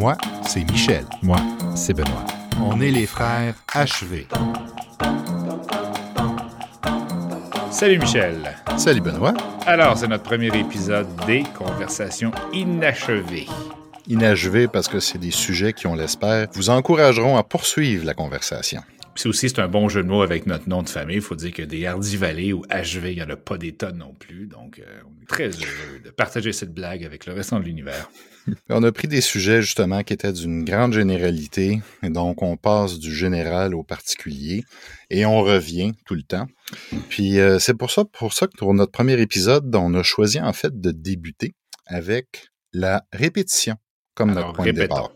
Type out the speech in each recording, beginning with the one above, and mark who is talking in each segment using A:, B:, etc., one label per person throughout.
A: Moi, c'est Michel.
B: Moi, c'est Benoît.
A: On est les frères achevés.
B: Salut Michel.
A: Salut Benoît.
B: Alors, c'est notre premier épisode des Conversations inachevées.
A: Inachevées parce que c'est des sujets qui, on l'espère, vous encourageront à poursuivre la conversation.
B: Puis aussi, c'est un bon jeu de mots avec notre nom de famille. Il faut dire que des Hardy Valley ou HV, il n'y en a pas des tonnes non plus. Donc, euh, on est très heureux de partager cette blague avec le restant de l'univers.
A: On a pris des sujets justement qui étaient d'une grande généralité. Et donc, on passe du général au particulier et on revient tout le temps. Puis, euh, c'est pour ça, pour ça que pour notre premier épisode, on a choisi en fait de débuter avec la répétition comme
B: Alors,
A: notre point de départ.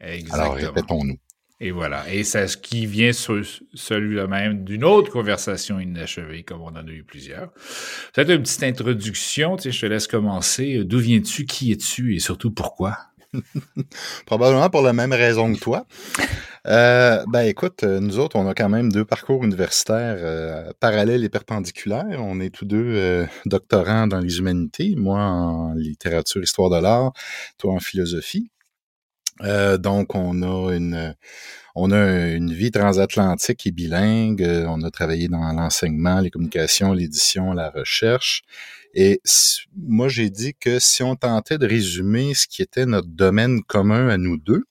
B: Exactement.
A: Alors, répétons-nous.
B: Et voilà. Et c'est ce qui vient celui-là même d'une autre conversation inachevée, comme on en a eu plusieurs. Peut-être une petite introduction, tu je te laisse commencer. D'où viens-tu, qui es-tu? Et surtout pourquoi?
A: Probablement pour la même raison que toi. Euh, ben écoute, euh, nous autres, on a quand même deux parcours universitaires euh, parallèles et perpendiculaires. On est tous deux doctorants dans les humanités, moi en littérature, histoire de l'art, toi en philosophie. Euh, donc, on a une on a une vie transatlantique et bilingue. Euh, On a travaillé dans l'enseignement, les communications, l'édition, la recherche. Et moi, j'ai dit que si on tentait de résumer ce qui était notre domaine commun à nous deux,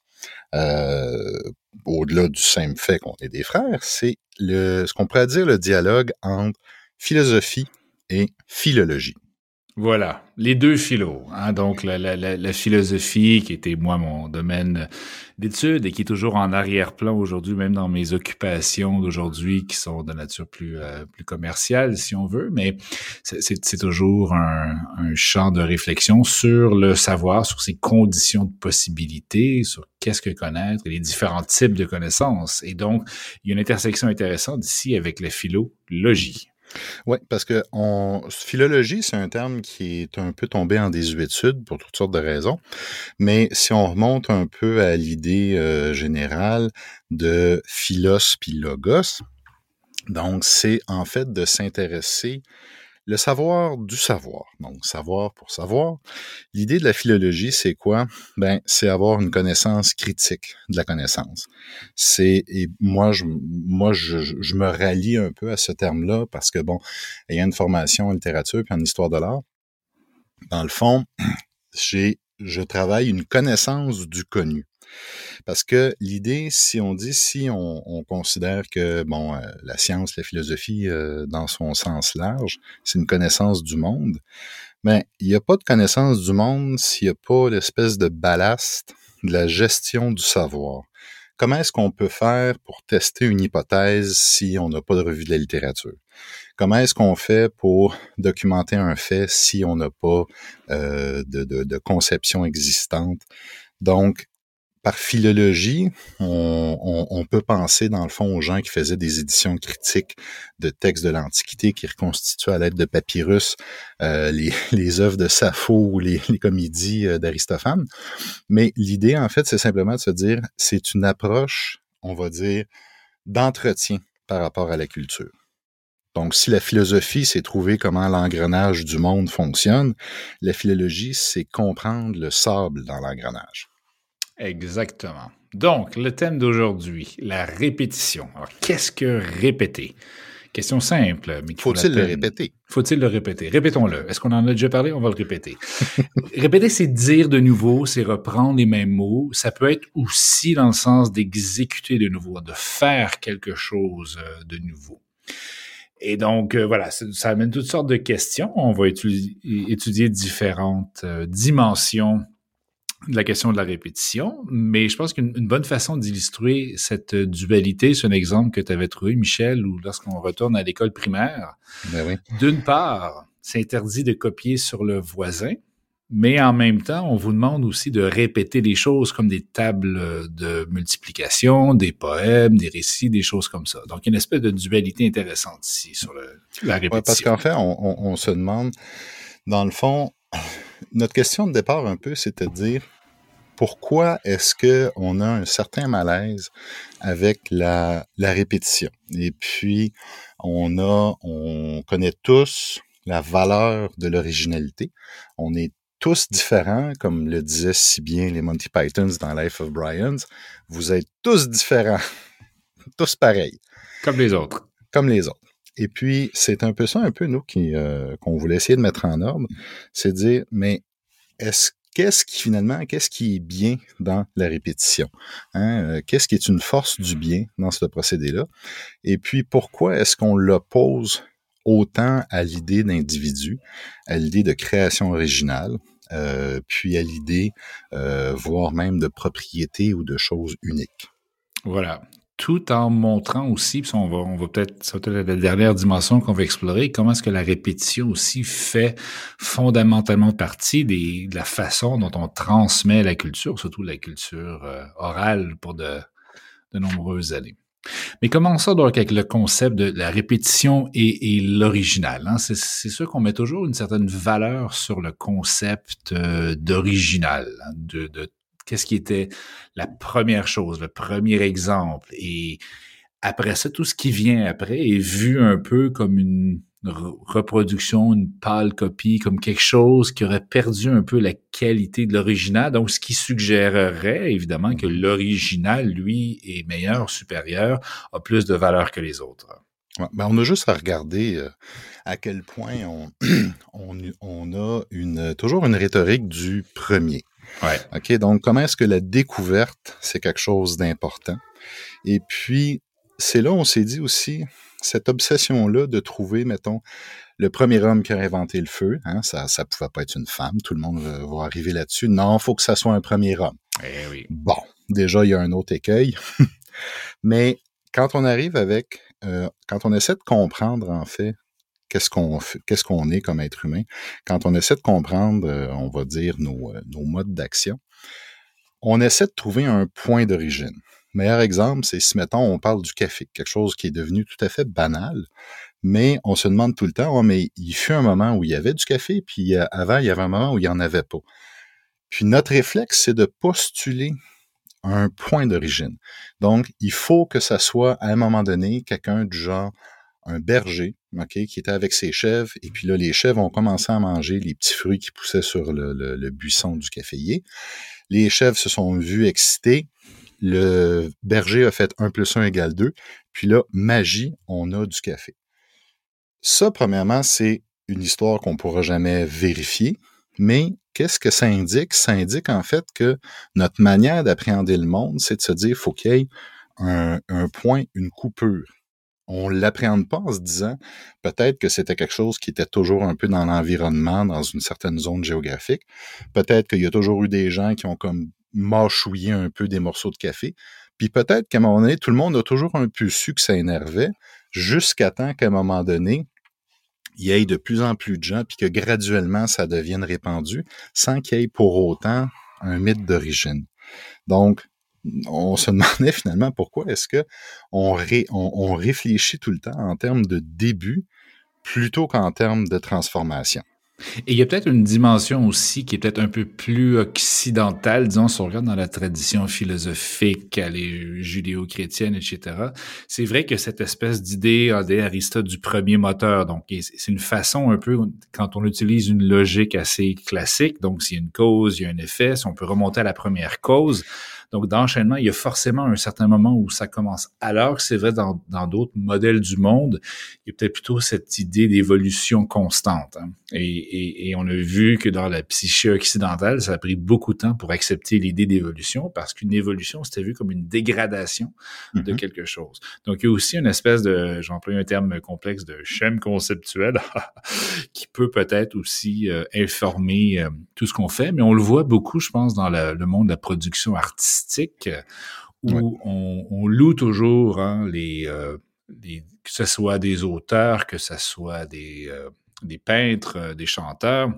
A: euh, au-delà du simple fait qu'on est des frères, c'est le ce qu'on pourrait dire le dialogue entre philosophie et philologie.
B: Voilà, les deux philos. Hein, donc, la, la, la, philosophie, qui était, moi, mon domaine d'études et qui est toujours en arrière-plan aujourd'hui, même dans mes occupations d'aujourd'hui, qui sont de nature plus, euh, plus commerciale, si on veut. Mais c'est- toujours un, un champ de réflexion sur le savoir, sur ses conditions de possibilité, sur qu'est-ce que connaître, les différents types de connaissances. Et donc, il y a une intersection intéressante ici avec la philologie.
A: Oui, parce que on, philologie, c'est un terme qui est un peu tombé en désuétude pour toutes sortes de raisons. Mais si on remonte un peu à l'idée euh, générale de philos donc c'est en fait de s'intéresser le savoir du savoir. Donc savoir pour savoir. L'idée de la philologie, c'est quoi? Ben, c'est avoir une connaissance critique de la connaissance. C'est et moi je moi je, je- me rallie un peu à ce terme-là parce que bon, ayant une formation en littérature puis en histoire de l'art, dans le fond, j'ai je travaille une connaissance du connu. Parce que l'idée, si on dit, si on, on considère que bon, euh, la science, la philosophie, euh, dans son sens large, c'est une connaissance du monde, mais il n'y a pas de connaissance du monde s'il n'y a pas l'espèce de ballast de la gestion du savoir. Comment est-ce qu'on peut faire pour tester une hypothèse si on n'a pas de revue de la littérature? Comment est-ce qu'on fait pour documenter un fait si on n'a pas euh, de, de, de conception existante? Donc, par philologie, on, on, on peut penser dans le fond aux gens qui faisaient des éditions critiques de textes de l'Antiquité, qui reconstituaient à l'aide de papyrus euh, les, les œuvres de Sappho ou les, les comédies euh, d'Aristophane. Mais l'idée, en fait, c'est simplement de se dire, c'est une approche, on va dire, d'entretien par rapport à la culture. Donc, si la philosophie, c'est trouver comment l'engrenage du monde fonctionne, la philologie, c'est comprendre le sable dans l'engrenage.
B: Exactement. Donc, le thème d'aujourd'hui, la répétition. Alors, qu'est-ce que répéter? Question simple, mais
A: Faut-il le répéter?
B: Faut-il le répéter? Répétons-le. Est-ce qu'on en a déjà parlé? On va le répéter. répéter, c'est dire de nouveau, c'est reprendre les mêmes mots. Ça peut être aussi dans le sens d'exécuter de nouveau, de faire quelque chose euh, de nouveau. Et donc, euh, voilà, ça, ça amène toutes sortes de questions. On va étudier, étudier différentes euh, dimensions la question de la répétition, mais je pense qu'une une bonne façon d'illustrer cette dualité, c'est un exemple que tu avais trouvé, Michel, où lorsqu'on retourne à l'école primaire,
A: Ben oui.
B: d'une part, c'est interdit de copier sur le voisin, mais en même temps, on vous demande aussi de répéter des choses comme des tables de multiplication, des poèmes, des récits, des choses comme ça. Donc, il y a une espèce de dualité intéressante ici sur le- la répétition.
A: Ouais, parce qu'en fait, on, on- on se demande, dans le fond, notre question de départ un peu, c'était de dire pourquoi est-ce que on a un certain malaise avec la, la répétition? Et puis, on a, on connaît tous la valeur de l'originalité. On est tous différents, comme le disaient si bien les Monty Pythons dans Life of Brian. Vous êtes tous différents, tous pareils.
B: Comme les autres.
A: Comme les autres. Et puis, c'est un peu ça, un peu, nous, qui, euh, qu'on voulait essayer de mettre en ordre. C'est de dire, mais est-ce qu'est-ce qui finalement, qu'est-ce qui est bien dans la répétition? Hein? Euh, qu'est-ce qui est une force du bien dans ce procédé-là? Et puis, pourquoi est-ce qu'on l'oppose autant à l'idée d'individu, à l'idée de création originale, euh, puis à l'idée, euh, voire même de propriété ou de choses uniques?
B: Voilà tout en montrant aussi, puis on va, on va peut-être, c'est la dernière dimension qu'on va explorer, comment est-ce que la répétition aussi fait fondamentalement partie des, de la façon dont on transmet la culture, surtout la culture euh, orale pour de, de nombreuses années. Mais commençons donc avec le concept de la répétition et, et l'original. Hein. C'est, c'est sûr qu'on met toujours une certaine valeur sur le concept euh, d'original, hein, de, de qu'est-ce qui était la première chose, le premier exemple? Et après ça, tout ce qui vient après est vu un peu comme une reproduction, une pâle copie, comme quelque chose qui aurait perdu un peu la qualité de l'original. Donc, ce qui suggérerait évidemment que l'original, lui, est meilleur, supérieur, a plus de valeur que les autres.
A: ben on a juste à regarder euh, à quel point on, on, on, a une, toujours une rhétorique du premier.
B: Ouais.
A: OK, donc comment est-ce que la découverte, c'est quelque chose d'important? Et puis, c'est là où on s'est dit aussi, cette obsession-là de trouver, mettons, le premier homme qui a inventé le feu, hein, ça ça pouvait pas être une femme, tout le monde va, arriver là-dessus. Non, il faut que ça soit un premier homme.
B: Eh oui.
A: Bon, déjà, il y a un autre écueil. Mais quand on arrive avec, euh, quand on essaie de comprendre, en fait, qu'est-ce qu'on est comme être humain. Quand on essaie de comprendre, euh, on va dire, nos, euh, nos modes d'action, on essaie de trouver un point d'origine. Meilleur exemple, c'est si, mettons, on parle du café, quelque chose qui est devenu tout à fait banal, mais on se demande tout le temps, mais il fut un moment où il y avait du café, puis euh, avant, il y avait un moment où il n'y en avait pas. Puis notre réflexe, c'est de postuler un point d'origine. Donc, il faut que ça soit, à un moment donné, quelqu'un du genre un berger, Qui était avec ses chèvres, et puis là, les chèvres ont commencé à manger les petits fruits qui poussaient sur le, buisson du caféier. Les chèvres se sont vues excitées. Le berger a fait 1 plus 1 égale 2. Puis là, magie, on a du café. Ça, premièrement, c'est une histoire qu'on ne pourra jamais vérifier, mais qu'est-ce que ça indique? Ça indique en fait que notre manière d'appréhender le monde, c'est de se dire, faut qu'il y ait un point, une coupure on l'appréhende pas en se disant peut-être que c'était quelque chose qui était toujours un peu dans l'environnement, dans une certaine zone géographique. Peut-être qu'il y a toujours eu des gens qui ont comme mâchouillé un peu des morceaux de café. Puis peut-être qu'à un moment donné, tout le monde a toujours un peu su que ça énervait, jusqu'à temps qu'à un moment donné, il y ait de plus en plus de gens, puis que graduellement ça devienne répandu, sans qu'il y ait pour autant un mythe d'origine. Donc, on se demandait finalement pourquoi est-ce que on, on, réfléchit tout le temps en termes de début plutôt qu'en termes de transformation.
B: Et il y a peut-être une dimension aussi qui est peut-être un peu plus occidentale, disons, si on regarde dans la tradition philosophique, les judéo-chrétienne, etc. C'est vrai que cette espèce d'idée d'Aristote du premier moteur, donc c'est une façon un peu, quand on utilise une logique assez classique, donc s'il y a une cause, il y a un effet, si on peut remonter à la première cause, donc, d'enchaînement, il y a forcément un certain moment où ça commence. Alors que c'est vrai dans d'autres modèles du monde, il y a peut-être plutôt cette idée d'évolution constante. Hein. Et, et, on a vu que dans la psyché occidentale, ça a pris beaucoup de temps pour accepter l'idée d'évolution parce qu'une évolution, c'était vu comme une dégradation de mm-hmm. quelque chose. Donc, il y a aussi une espèce de, j'emploie un terme complexe, de schème conceptuel qui peut peut-être aussi euh, informer euh, tout ce qu'on fait, mais on le voit beaucoup, je pense, dans le monde de la production artistique où on, loue toujours hein, euh, les, que ce soit des auteurs, que ce soit des, euh, des peintres, euh, des chanteurs.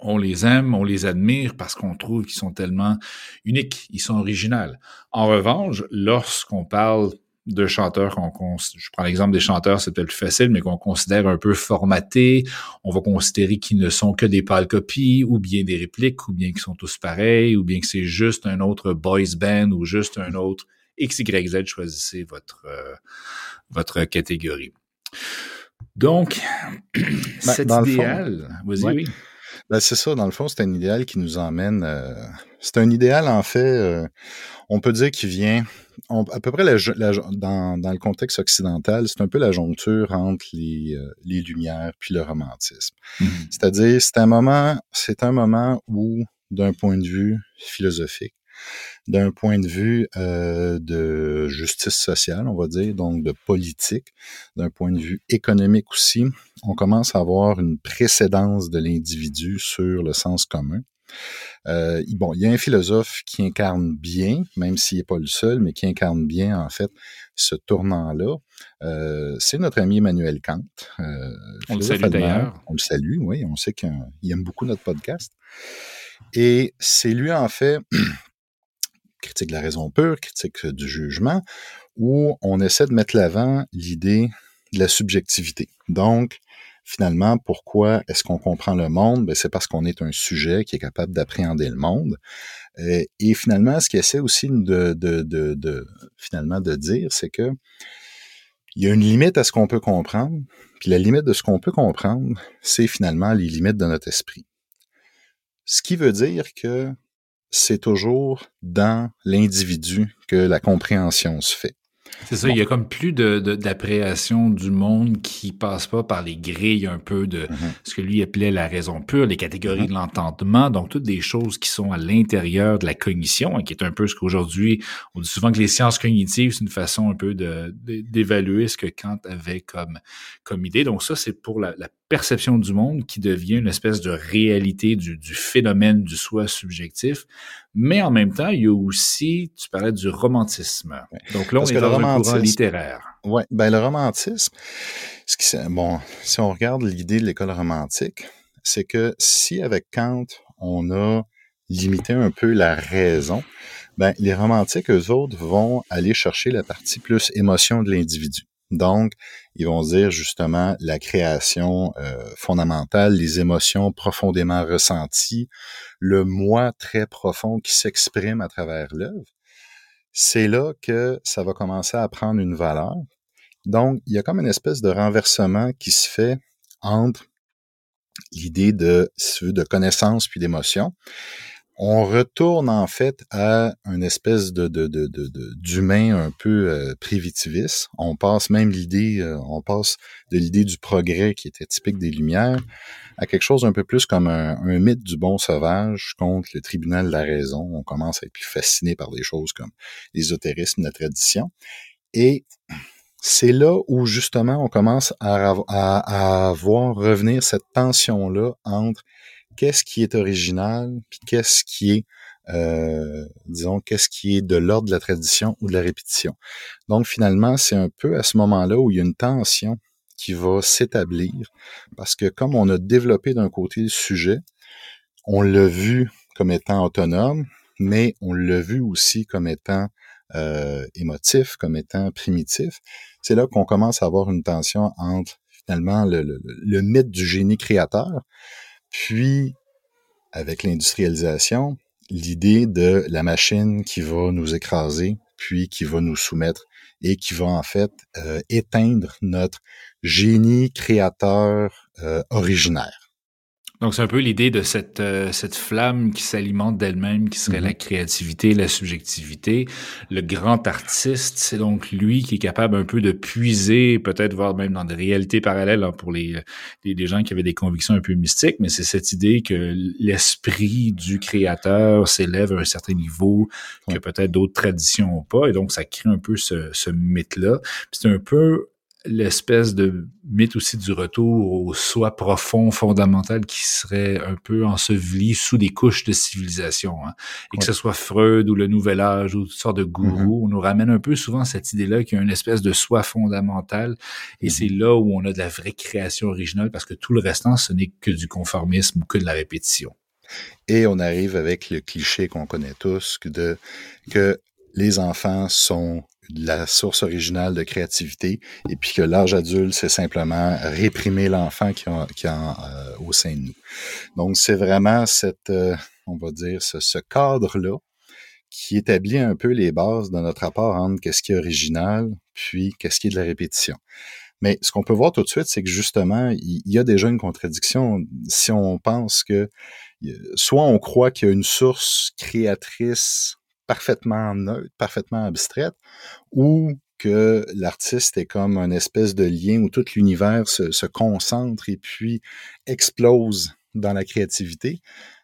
B: On les aime, on les admire parce qu'on trouve qu'ils sont tellement uniques, ils sont originaux. En revanche, lorsqu'on parle de chanteurs qu'on je prends l'exemple des chanteurs, c'est peut-être plus facile, mais qu'on considère un peu formatés. On va considérer qu'ils ne sont que des pâles copies, ou bien des répliques, ou bien qu'ils sont tous pareils, ou bien que c'est juste un autre boys band, ou juste un autre XYZ. Choisissez votre, euh, votre catégorie. Donc, ben, cet idéal,
A: vas-y, oui. Ben, c'est ça, dans le fond, c'est un idéal qui nous emmène. Euh, c'est un idéal, en fait, euh, on peut dire qu'il vient. à peu près dans, dans, le contexte occidental, c'est un peu la joncture entre les, euh, les Lumières puis le romantisme. Mmh. C'est-à-dire, c'est un moment, c'est un moment où, d'un point de vue philosophique, d'un point de vue euh, de justice sociale, on va dire, donc de politique, d'un point de vue économique aussi, on commence à avoir une précédence de l'individu sur le sens commun. Euh, bon, il y a un philosophe qui incarne bien, même s'il n'est pas le seul, mais qui incarne bien en fait ce tournant-là. Euh, c'est notre ami Emmanuel Kant.
B: Euh, on le salue d'ailleurs.
A: On le salue, oui. On sait qu'il aime beaucoup notre podcast. Et c'est lui en fait critique de la raison pure, critique du jugement, où on essaie de mettre l'avant l'idée de la subjectivité. Donc, finalement, pourquoi est-ce qu'on comprend le monde? Ben, c'est parce qu'on est un sujet qui est capable d'appréhender le monde. Euh, et, finalement, ce qu'il essaie aussi de, finalement de dire, c'est que il y a une limite à ce qu'on peut comprendre, puis la limite de ce qu'on peut comprendre, c'est finalement les limites de notre esprit. Ce qui veut dire que c'est toujours dans l'individu que la compréhension se fait.
B: C'est ça, il y a comme plus de, d'appréhension du monde qui passe pas par les grilles un peu de mm-hmm. ce que lui appelait la raison pure, les catégories de l'entendement, donc toutes des choses qui sont à l'intérieur de la cognition, hein, qui est un peu ce qu'aujourd'hui, on dit souvent que les sciences cognitives, c'est une façon un peu de, d'évaluer ce que Kant avait comme, comme idée. Donc ça, c'est pour la, la perception du monde qui devient une espèce de réalité du, du, phénomène du soi subjectif. Mais en même temps, il y a aussi, tu parlais du romantisme. Donc là, on est dans un courant littéraire.
A: Oui, ben le romantisme, ce qui, bon, si on regarde l'idée de l'école romantique, c'est que si avec Kant, on a limité un peu la raison, ben les romantiques, eux autres, vont aller chercher la partie plus émotion de l'individu. Donc, ils vont dire justement la création euh, fondamentale, les émotions profondément ressenties, le moi très profond qui s'exprime à travers l'œuvre. C'est là que ça va commencer à prendre une valeur. Donc, il y a comme une espèce de renversement qui se fait entre l'idée de, de connaissance puis d'émotion on retourne en fait à une espèce de, d'humain un peu euh, privitiviste. On passe même l'idée, euh, on passe de l'idée du progrès qui était typique des Lumières à quelque chose un peu plus comme un, mythe du bon sauvage contre le tribunal de la raison. On commence à être fasciné par des choses comme l'ésotérisme, la tradition. Et c'est là où justement on commence à, à, à voir revenir cette tension-là entre qu'est-ce qui est original, puis qu'est-ce qui est, euh, disons, qu'est-ce qui est de l'ordre de la tradition ou de la répétition. Donc finalement, c'est un peu à ce moment-là où il y a une tension qui va s'établir, parce que comme on a développé d'un côté le sujet, on l'a vu comme étant autonome, mais on l'a vu aussi comme étant euh, émotif, comme étant primitif. C'est là qu'on commence à avoir une tension entre finalement le, le mythe du génie créateur, puis, avec l'industrialisation, l'idée de la machine qui va nous écraser, puis qui va nous soumettre et qui va en fait euh, éteindre notre génie créateur euh, originaire.
B: Donc, c'est un peu l'idée de cette, euh, cette flamme qui s'alimente d'elle-même, qui serait la mm-hmm. créativité, la subjectivité. Le grand artiste, c'est donc lui qui est capable un peu de puiser, peut-être voir même dans des réalités parallèles hein, pour les, les, gens qui avaient des convictions un peu mystiques, mais c'est cette idée que l'esprit du créateur s'élève à un certain niveau que peut-être d'autres traditions n'ont pas, et donc ça crée un peu ce, ce mythe-là. C'est un peu l'espèce de mythe aussi du retour au soi profond, fondamental, qui serait un peu enseveli sous des couches de civilisation. Hein. Et que ce soit Freud ou le Nouvel Âge ou toutes sortes de gourous, mm-hmm. on nous ramène un peu souvent cette idée-là qu'il y a une espèce de soi fondamental. Et mm-hmm. c'est là où on a de la vraie création originale parce que tout le restant, ce n'est que du conformisme ou que de la répétition.
A: Et on arrive avec le cliché qu'on connaît tous de que les enfants sont la source originale de créativité et puis que l'âge adulte, c'est simplement réprimer l'enfant qui a, qui euh, au sein de nous. Donc, c'est vraiment cette, euh, on va dire, ce, ce cadre-là qui établit un peu les bases de notre rapport entre qu'est-ce qui est original, puis qu'est-ce qui est de la répétition. Mais ce qu'on peut voir tout de suite, c'est que justement, il y a déjà une contradiction si on pense que soit on croit qu'il y a une source créatrice parfaitement neutre, parfaitement abstraite, ou que l'artiste est comme un espèce de lien où tout l'univers se, concentre et puis explose dans la créativité.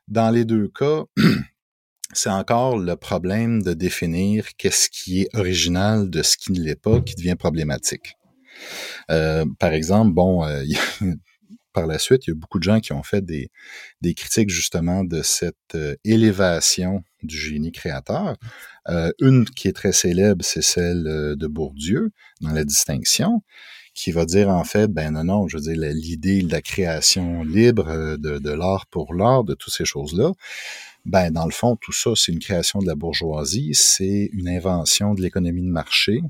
A: Dans les deux cas, c'est encore le problème de définir qu'est-ce qui est original de ce qui ne l'est pas qui devient problématique. Euh, par exemple, bon, euh, par la suite, il y a beaucoup de gens qui ont fait des, des critiques justement de cette euh, élévation du génie créateur. Euh, une qui est très célèbre, c'est celle de Bourdieu dans la distinction, qui va dire en fait, ben non, non, je veux dire, l'idée de la création libre, de, de l'art pour l'art, de toutes ces choses-là, ben dans le fond, tout ça, c'est une création de la bourgeoisie, c'est une invention de l'économie de marché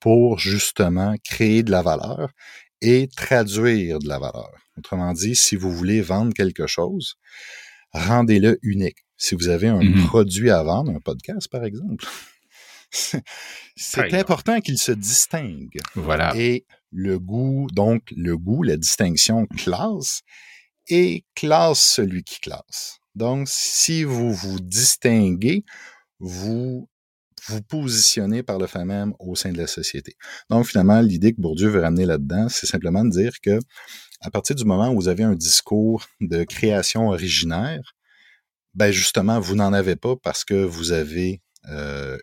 A: pour justement créer de la valeur et traduire de la valeur. Autrement dit, si vous voulez vendre quelque chose, rendez-le unique. Si vous avez un mm-hmm. produit à vendre, un podcast par exemple, c'est important qu'il se distingue.
B: Voilà.
A: Et le goût, donc le goût, la distinction classe, et classe celui qui classe. Donc, si vous vous distinguez, vous vous positionnez par le fait même au sein de la société. Donc, finalement, l'idée que Bourdieu veut ramener là-dedans, c'est simplement de dire que à partir du moment où vous avez un discours de création originaire, ben justement, vous n'en avez pas parce que vous avez euh,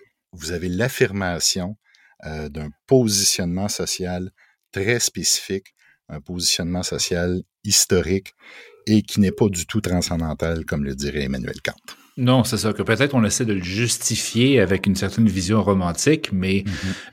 A: avez l'affirmation euh, d'un positionnement social très spécifique, un positionnement social historique et qui n'est pas du tout transcendantal, comme le dirait Emmanuel Kant.
B: Non, c'est ça, que peut-être on essaie de le justifier avec une certaine vision romantique, mais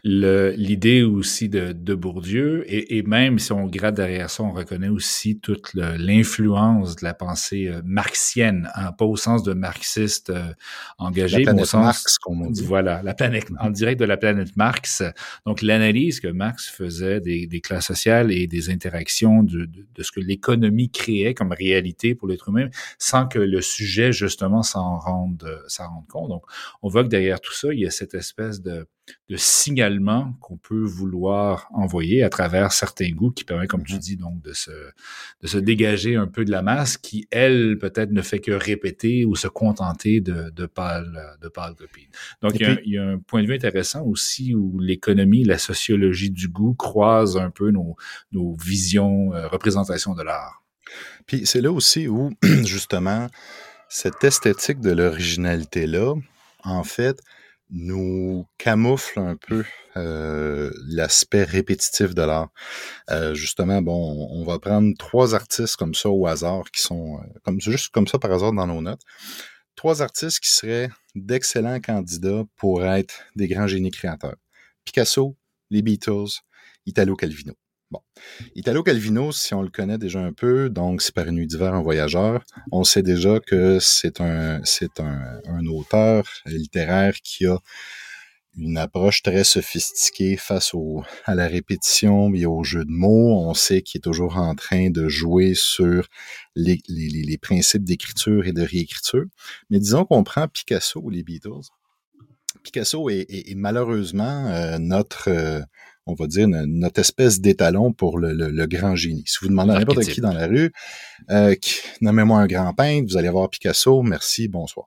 B: mm-hmm. l'idée aussi de, de Bourdieu, et, et, même si on gratte derrière ça, on reconnaît aussi toute l'influence de la pensée euh, marxienne, hein, pas au sens de marxiste euh, engagé,
A: mais
B: au sens...
A: Marx, comme on dit.
B: Voilà, la planète, en direct de la planète Marx. Donc l'analyse que Marx faisait des, des, classes sociales et des interactions de, de, de ce que l'économie créait comme réalité pour l'être humain, sans que le sujet, justement, s'en euh, s'en rendre compte. Donc, on voit que derrière tout ça, il y a cette espèce de, de signalement qu'on peut vouloir envoyer à travers certains goûts qui permet, comme tu mm-hmm. dis, donc de se, de se dégager un peu de la masse qui, elle, peut-être ne fait que répéter ou se contenter de, de pâles, de pâles copies. Donc, il y, a, il y, a, un point de vue intéressant aussi où l'économie, la sociologie du goût croisent un peu nos, nos visions, euh, représentations de l'art.
A: Puis c'est là aussi où, justement, cette esthétique de l'originalité-là, en fait, nous camoufle un peu euh, l'aspect répétitif de l'art. Euh, justement, bon, on va prendre trois artistes comme ça au hasard, qui sont euh, comme juste comme ça par hasard dans nos notes. Trois artistes qui seraient d'excellents candidats pour être des grands génies créateurs. Picasso, les Beatles, Italo Calvino. Bon. Italo Calvino, si on le connaît déjà un peu, donc c'est par une nuit d'hiver un voyageur, on sait déjà que c'est un, c'est un, un, auteur littéraire qui a une approche très sophistiquée face au, à la répétition et au jeu de mots. On sait qu'il est toujours en train de jouer sur les, les, principes d'écriture et de réécriture. Mais disons qu'on prend Picasso ou les Beatles. Picasso est malheureusement euh, notre... Euh, on va dire, notre espèce d'étalon pour le, grand génie. Si vous demandez à n'importe qui dans la rue, euh, nommez-moi un grand peintre, vous allez voir Picasso, merci, bonsoir.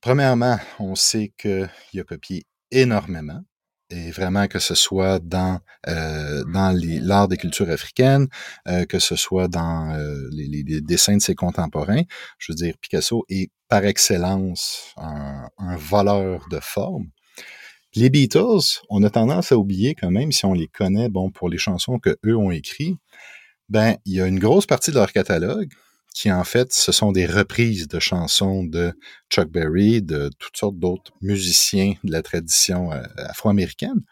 A: Premièrement, on sait qu'il a copié énormément, et vraiment que ce soit dans euh, dans l'art des cultures africaines, euh, que ce soit dans euh, les, les, dessins de ses contemporains. Je veux dire, Picasso est par excellence un, un voleur de forme. Les Beatles, on a tendance à oublier quand même, si on les connaît, bon, pour les chansons que eux ont écrites, ben, il y a une grosse partie de leur catalogue qui, en fait, ce sont des reprises de chansons de Chuck Berry, de toutes sortes d'autres musiciens de la tradition euh, afro-américaine,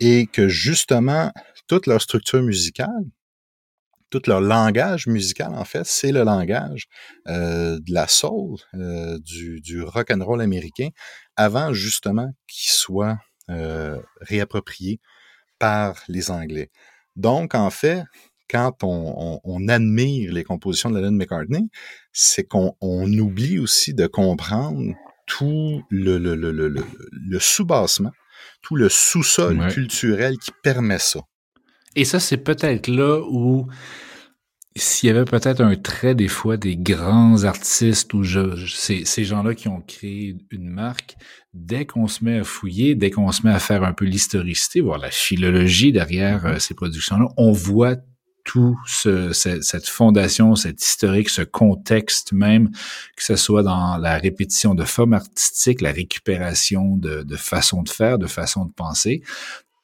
A: et que, justement, toute leur structure musicale, tout leur langage musical, en fait, c'est le langage euh, de la soul, euh, du, du rock and roll américain, avant justement qu'il soit euh, réapproprié par les Anglais. Donc, en fait, quand on, on, on admire les compositions de Lennon McCartney, c'est qu'on on oublie aussi de comprendre tout le, le, le, le, le sous-bassement, tout le sous-sol
B: Ouais.
A: culturel qui permet ça.
B: Et ça, c'est peut-être là où s'il y avait peut-être un trait des fois des grands artistes ou je, ces, ces gens-là qui ont créé une marque, dès qu'on se met à fouiller, dès qu'on se met à faire un peu l'historicité, voir la philologie derrière euh, ces productions-là, on voit tout ce, cette fondation, cet historique, ce contexte même, que ce soit dans la répétition de formes artistiques, la récupération de, de façon de faire, de façon de penser.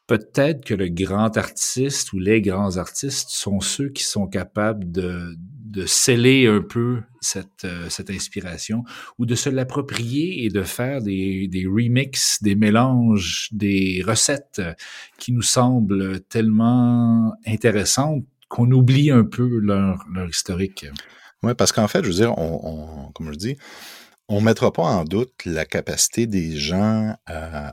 B: Peut-être que le grand artiste ou les grands artistes sont ceux qui sont capables de, de sceller un peu cette, euh, cette inspiration ou de se l'approprier et de faire des, des remixes, des mélanges, des recettes qui nous semblent tellement intéressantes qu'on oublie un peu leur, leur historique.
A: Oui, parce qu'en fait, je veux dire, on, on, comme je dis, on ne mettra pas en doute la capacité des gens à,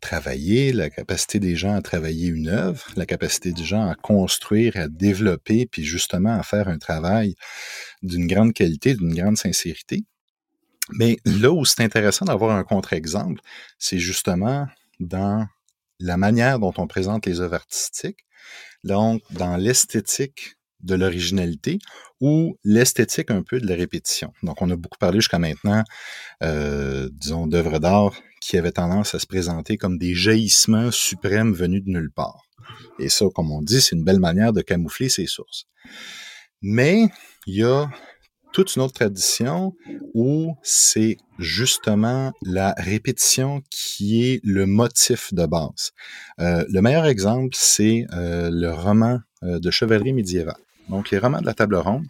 A: travailler, la capacité des gens à travailler une œuvre, la capacité des gens à construire, à développer, puis justement à faire un travail d'une grande qualité, d'une grande sincérité. Mais là où c'est intéressant d'avoir un contre-exemple, c'est justement dans la manière dont on présente les œuvres artistiques, donc dans l'esthétique de l'originalité ou l'esthétique un peu de la répétition. Donc, on a beaucoup parlé jusqu'à maintenant, euh, disons, d'œuvres d'art qui avaient tendance à se présenter comme des jaillissements suprêmes venus de nulle part. Et ça, comme on dit, c'est une belle manière de camoufler ses sources. Mais il y a toute une autre tradition où c'est justement la répétition qui est le motif de base. Euh, le meilleur exemple, c'est euh, le roman euh, de chevalerie médiévale. Donc, les romans de la table ronde,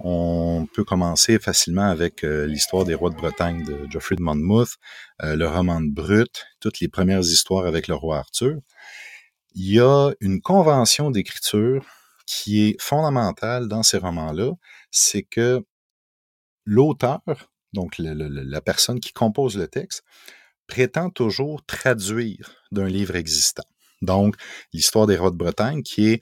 A: on peut commencer facilement avec euh, l'histoire des rois de Bretagne de Geoffrey de Monmouth, euh, le roman de Brut, toutes les premières histoires avec le roi Arthur. Il y a une convention d'écriture qui est fondamentale dans ces romans-là, c'est que l'auteur, donc la personne qui compose le texte, prétend toujours traduire d'un livre existant. Donc, l'histoire des rois de Bretagne, qui est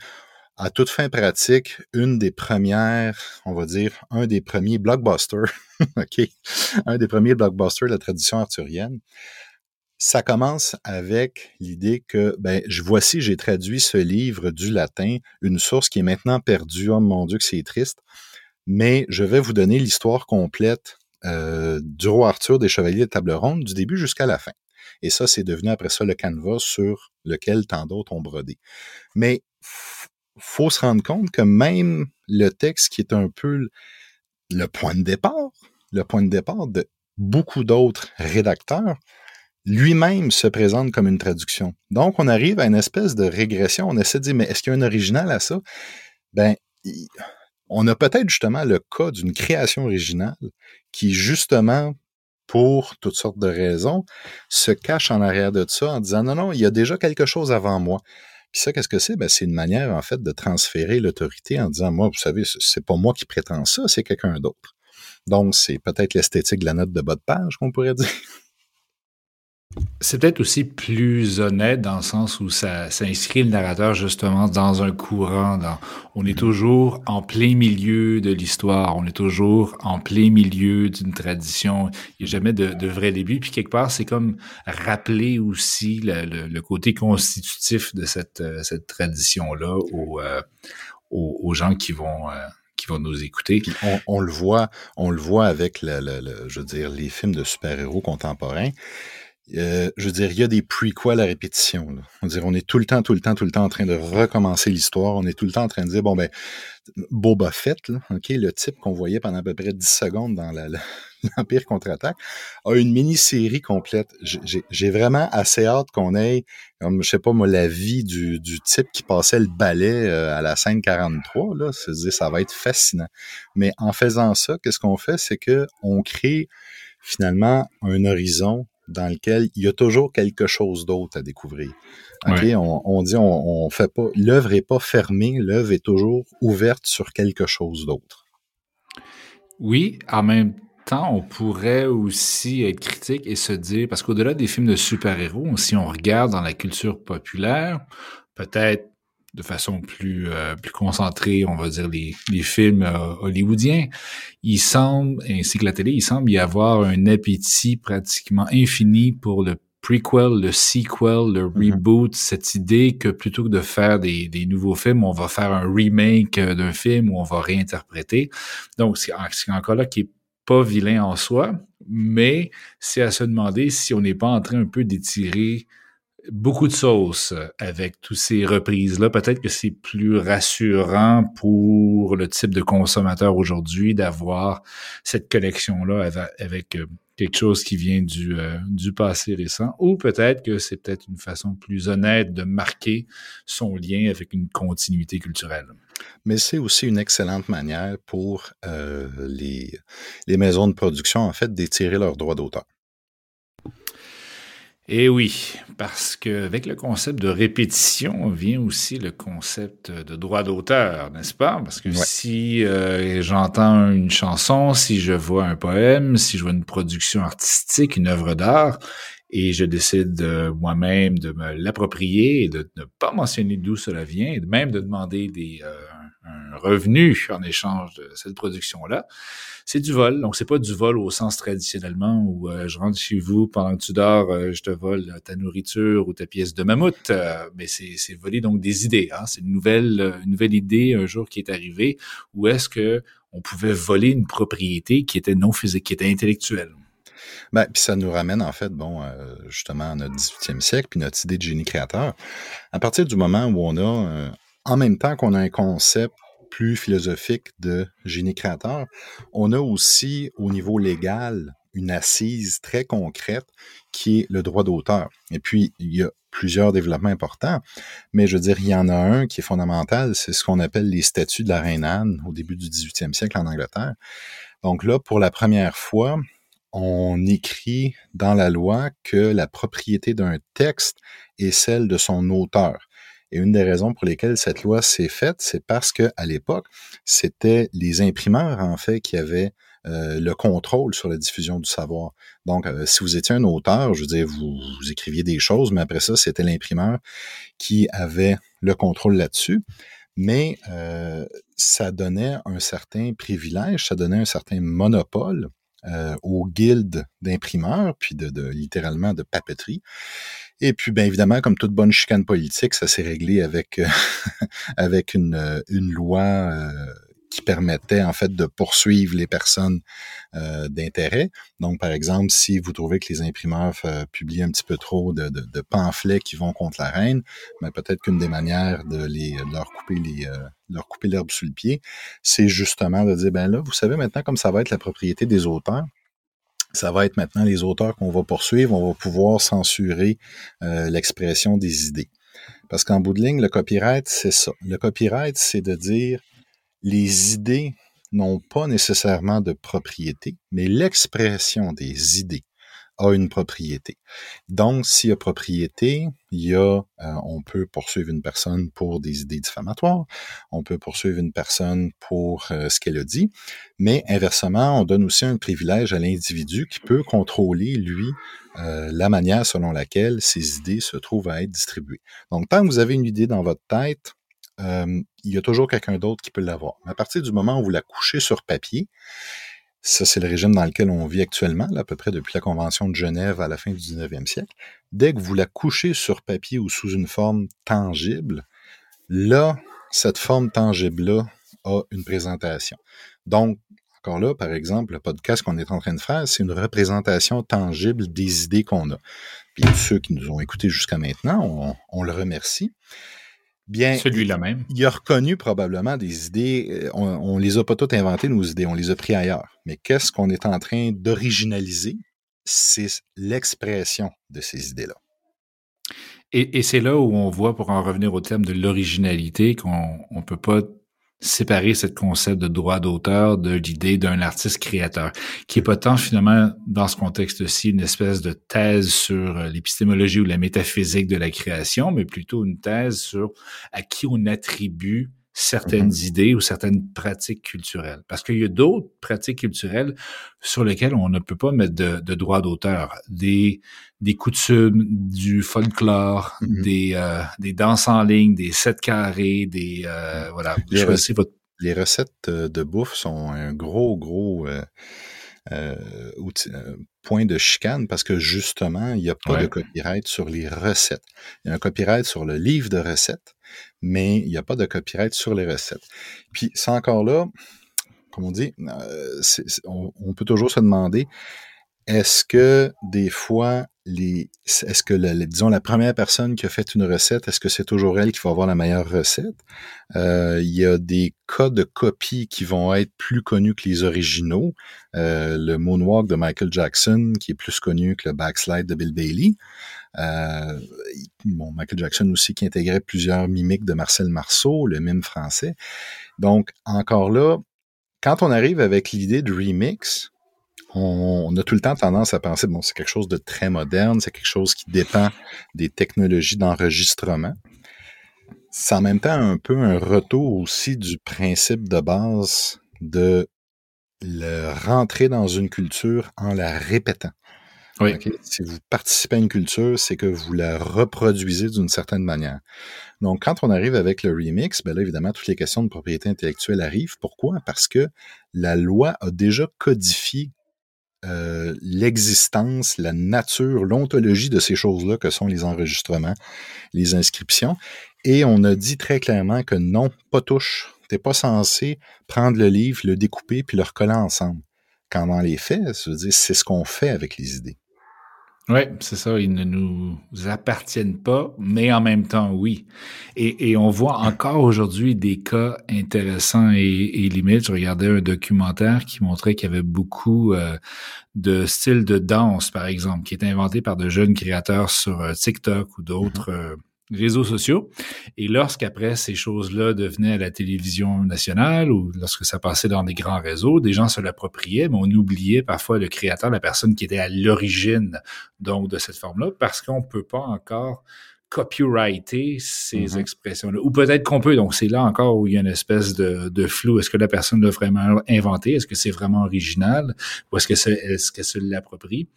A: à toute fin pratique, une des premières, on va dire, un des premiers blockbusters, OK, un des premiers blockbusters de la tradition arthurienne. Ça commence avec l'idée que, ben, je voici, j'ai traduit ce livre du latin, une source qui est maintenant perdue. Oh mon Dieu, que c'est triste mais je vais vous donner l'histoire complète euh, du roi Arthur des Chevaliers de Table Ronde du début jusqu'à la fin. Et ça, c'est devenu après ça le canevas sur lequel tant d'autres ont brodé. Mais faut se rendre compte que même le texte qui est un peu le point de départ, le point de départ de beaucoup d'autres rédacteurs, lui-même se présente comme une traduction. Donc, on arrive à une espèce de régression. On essaie de dire, mais est-ce qu'il y a un original à ça? Ben, on a peut-être justement le cas d'une création originale qui, justement, pour toutes sortes de raisons, se cache en arrière de ça en disant non, non, il y a déjà quelque chose avant moi. Puis ça, qu'est-ce que c'est? Ben, c'est une manière, en fait, de transférer l'autorité en disant, moi, vous savez, c'est pas moi qui prétends ça, c'est quelqu'un d'autre. Donc, c'est peut-être l'esthétique de la note de bas de page, qu'on pourrait dire.
B: C'est peut-être aussi plus honnête dans le sens où ça, inscrit le narrateur justement dans un courant. On est toujours en plein milieu de l'histoire, on est toujours en plein milieu d'une tradition. Il n'y a jamais de, vrai début. Puis quelque part, c'est comme rappeler aussi le, côté constitutif de cette, cette tradition-là aux, euh, aux, gens qui vont... Euh, qui vont nous écouter.
A: On, le voit, on le voit avec je veux dire, les films de super-héros contemporains. Euh, je veux dire, il y a des prequels à répétition. Là. On, dire, on est tout le temps, tout le temps, tout le temps en train de recommencer l'histoire. On est tout le temps en train de dire, bon, ben, Boba Fett, là, OK, le type qu'on voyait pendant à peu près 10 secondes dans l'Empire contre-attaque, a une mini-série complète. J'ai vraiment assez hâte qu'on ait, comme, je sais pas moi, la vie du, du type qui passait le balai euh, à la scène 43. Là. Dire, ça va être fascinant. Mais en faisant ça, qu'est-ce qu'on fait? C'est que on crée finalement un horizon dans lequel il y a toujours quelque chose d'autre à découvrir. Okay? On, on, dit, on, on fait pas, l'œuvre est pas fermée, l'œuvre est toujours ouverte sur quelque chose d'autre.
B: Oui, en même temps, on pourrait aussi être critique et se dire, parce qu'au-delà des films de super-héros, si on regarde dans la culture populaire, peut-être de façon plus euh, plus concentrée, on va dire les, les films euh, hollywoodiens, il semble ainsi que la télé, il semble y avoir un appétit pratiquement infini pour le prequel, le sequel, le
A: Mhm.
B: reboot, cette idée que plutôt que de faire des, des nouveaux films, on va faire un remake euh, d'un film où on va réinterpréter. Donc, c'est c'est encore là qui est pas vilain en soi, mais c'est à se demander si on n'est pas en train un peu d'étirer beaucoup de sauce avec toutes ces reprises-là. Peut-être que c'est plus rassurant pour le type de consommateur aujourd'hui d'avoir cette collection-là avec, euh, quelque chose qui vient du, euh, du passé récent, ou peut-être que c'est peut-être une façon plus honnête de marquer son lien avec une continuité culturelle.
A: Mais c'est aussi une excellente manière pour euh, les, les maisons de production, en fait, d'étirer leurs droits d'auteur.
B: Et oui, parce qu'avec le concept de répétition vient aussi le concept de droit d'auteur, n'est-ce pas? Parce que
A: Ouais.
B: si euh, j'entends une chanson, si je vois un poème, si je vois une production artistique, une œuvre d'art, et je décide de moi-même de me l'approprier et de ne pas mentionner d'où cela vient, et même de demander des, euh, un revenu en échange de cette production-là, c'est du vol. Donc, c'est pas du vol au sens traditionnellement où euh, je rentre chez vous pendant que tu dors, euh, je te vole ta nourriture ou ta pièce de mammouth. Euh, mais c'est, voler donc des idées. Hein? C'est une nouvelle, idée un jour qui est arrivée où est-ce que on pouvait voler une propriété qui était non physique, qui était intellectuelle?
A: Ben, puis ça nous ramène, en fait, bon, justement, à notre 18e siècle, puis notre idée de génie créateur. À partir du moment où on a, en même temps qu'on a un concept plus philosophique de génie créateur, on a aussi, au niveau légal, une assise très concrète qui est le droit d'auteur. Et puis, il y a plusieurs développements importants, mais je veux dire, il y en a un qui est fondamental, c'est ce qu'on appelle les statuts de la reine Anne au début du 18e siècle en Angleterre. Donc là, pour la première fois, on écrit dans la loi que la propriété d'un texte est celle de son auteur. Et une des raisons pour lesquelles cette loi s'est faite, c'est parce que à l'époque, c'était les imprimeurs en fait qui avaient euh, le contrôle sur la diffusion du savoir. Donc, euh, si vous étiez un auteur, je veux dire, vous, vous écriviez des choses, mais après ça, c'était l'imprimeur qui avait le contrôle là-dessus. Mais euh, ça donnait un certain privilège, ça donnait un certain monopole euh, aux guildes d'imprimeurs, puis de, de, littéralement de papeterie. Et puis, bien évidemment, comme toute bonne chicane politique, ça s'est réglé avec, euh, avec une, une loi euh, qui permettait en fait de poursuivre les personnes euh, d'intérêt. Donc, par exemple, si vous trouvez que les imprimeurs euh, publient un petit peu trop de, de, pamphlets qui vont contre la reine, mais peut-être qu'une des manières de, les, leur couper les euh, leur couper l'herbe sous le pied, c'est justement de dire ben là, vous savez maintenant comme ça va être la propriété des auteurs. Ça va être maintenant les auteurs qu'on va poursuivre, on va pouvoir censurer euh, l'expression des idées. Parce qu'en bout de ligne, le copyright, c'est ça. Le copyright, c'est de dire les idées n'ont pas nécessairement de propriété, mais l'expression des idées a une propriété. Donc, s'il y a propriété, il y a, euh, on peut poursuivre une personne pour des idées diffamatoires, on peut poursuivre une personne pour euh, ce qu'elle a dit, mais inversement, on donne aussi un privilège à l'individu qui peut contrôler, lui, euh, la manière selon laquelle ces idées se trouvent à être distribuées. Donc, tant que vous avez une idée dans votre tête, il y a toujours quelqu'un d'autre qui peut l'avoir. À partir du moment où vous la couchez sur papier, ça, c'est le régime dans lequel on vit actuellement, là, à peu près depuis la Convention de Genève à la fin du 19e siècle. Dès que vous la couchez sur papier ou sous une forme tangible, là, cette forme tangible-là a une présentation. Donc, encore là, par exemple, le podcast qu'on est en train de faire, c'est une représentation tangible des idées qu'on a. Puis ceux qui nous ont écoutés jusqu'à maintenant, on, on le remercie.
B: Bien, celui-là même.
A: Il a reconnu probablement des idées. On, on les a pas toutes inventées, nos idées, on les a pris ailleurs. Mais qu'est-ce qu'on est en train d'originaliser? C'est l'expression de ces idées-là.
B: Et, et c'est là où on voit, pour en revenir au thème de l'originalité, qu'on ne peut pas séparer ce concept de droit d'auteur de l'idée d'un artiste créateur, qui est pas tant finalement dans ce contexte-ci une espèce de thèse sur l'épistémologie ou la métaphysique de la création, mais plutôt une thèse sur à qui on attribue certaines mm -hmm. idées ou certaines pratiques culturelles. Parce qu'il y a d'autres pratiques culturelles sur lesquelles on ne peut pas mettre de, de droit d'auteur. Des, des coutumes, du folklore, mm -hmm. des, euh, des danses en ligne, des sept carrés, des... Euh, voilà,
A: les, recettes, votre... les recettes de bouffe sont un gros, gros... Euh point de chicane parce que justement, il n'y a pas de copyright sur les recettes. Il y a un copyright sur le livre de recettes, mais il n'y a pas de copyright sur les recettes. Puis c'est encore là, comme on dit, on, peut toujours se demander, est-ce que des fois, est-ce que, disons, la première personne qui a fait une recette, est-ce que c'est toujours elle qui va avoir la meilleure recette? Euh, il y a des cas de copie qui vont être plus connus que les originaux. Euh, le Moonwalk de Michael Jackson, qui est plus connu que le Backslide de Bill Bailey. Euh, bon, Michael Jackson aussi qui intégrait plusieurs mimiques de Marcel Marceau, le même français. Donc, encore là, quand on arrive avec l'idée de remix, on, a tout le temps tendance à penser, bon, c'est quelque chose de très moderne, c'est quelque chose qui dépend des technologies d'enregistrement. C'est en même temps un peu un retour aussi du principe de base de le rentrer dans une culture en la répétant. Oui. Si vous participez à une culture, c'est que vous la reproduisez d'une certaine manière. Donc, quand on arrive avec le remix, ben là, évidemment, toutes les questions de propriété intellectuelle arrivent. Pourquoi? Parce que la loi a déjà codifié euh, l'existence, la nature, l'ontologie de ces choses-là que sont les enregistrements, les inscriptions. Et on a dit très clairement que non, pas touche. T'es pas censé prendre le livre, le découper puis le recoller ensemble. Quand dans les faits, c'est ce qu'on fait avec les idées.
B: Oui, c'est ça. Ils ne nous appartiennent pas, mais en même temps, oui. Et, on voit encore aujourd'hui des cas intéressants et, et, limites. Je regardais un documentaire qui montrait qu'il y avait beaucoup euh, de styles de danse, par exemple, qui est inventé par de jeunes créateurs sur euh, TikTok ou d'autres. Mm-hmm. Euh, réseaux sociaux. Et lorsqu'après ces choses-là devenaient à la télévision nationale ou lorsque ça passait dans des grands réseaux, des gens se l'appropriaient, mais on oubliait parfois le créateur, la personne qui était à l'origine donc de cette forme-là, parce qu'on peut pas encore copyrighter ces mm-hmm. expressions-là. Ou peut-être qu'on peut, donc c'est là encore où il y a une espèce de, de flou. Est-ce que la personne l'a vraiment inventé? Est-ce que c'est vraiment original? Ou est-ce que c'est, est-ce qu'elle se l'approprie?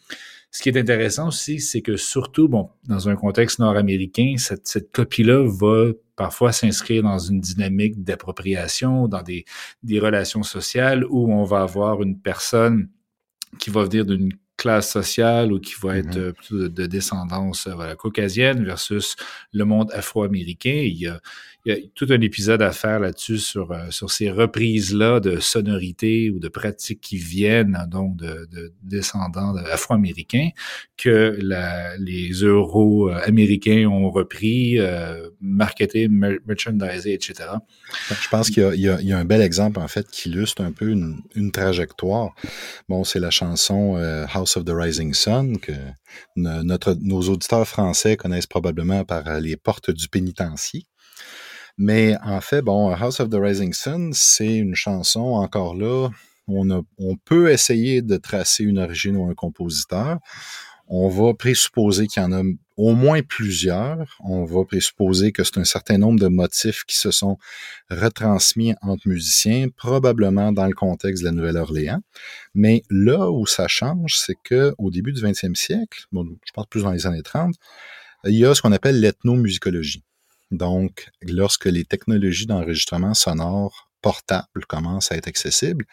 B: Ce qui est intéressant aussi, c'est que surtout, bon, dans un contexte nord-américain, cette, cette copie-là va parfois s'inscrire dans une dynamique d'appropriation, dans des, des relations sociales où on va avoir une personne qui va venir d'une classe sociale ou qui va être mm-hmm. euh, de, descendance voilà, caucasienne versus le monde afro-américain. Il y a, il y a tout un épisode à faire là-dessus sur, euh, sur ces reprises-là de sonorités ou de pratiques qui viennent donc de, de descendants afro-américains que la, les euro-américains ont repris, euh, marketé, merchandisé, etc.
A: Je pense qu'il y, y, y, a un bel exemple, en fait, qui illustre un peu une, une trajectoire. Bon, c'est la chanson euh, House of the Rising Sun que notre, nos auditeurs français connaissent probablement par les portes du pénitencier. Mais en fait, bon, House of the Rising Sun, c'est une chanson, encore là, on, a, on peut essayer de tracer une origine ou un compositeur. On va présupposer qu'il y en a au moins plusieurs. On va présupposer que c'est un certain nombre de motifs qui se sont retransmis entre musiciens, probablement dans le contexte de la Nouvelle-Orléans. Mais là où ça change, c'est que au début du 20e siècle, bon, je pense plus dans les années 30, il y a ce qu'on appelle l'ethnomusicologie. Donc, lorsque les technologies d'enregistrement sonore portables commencent à être accessibles,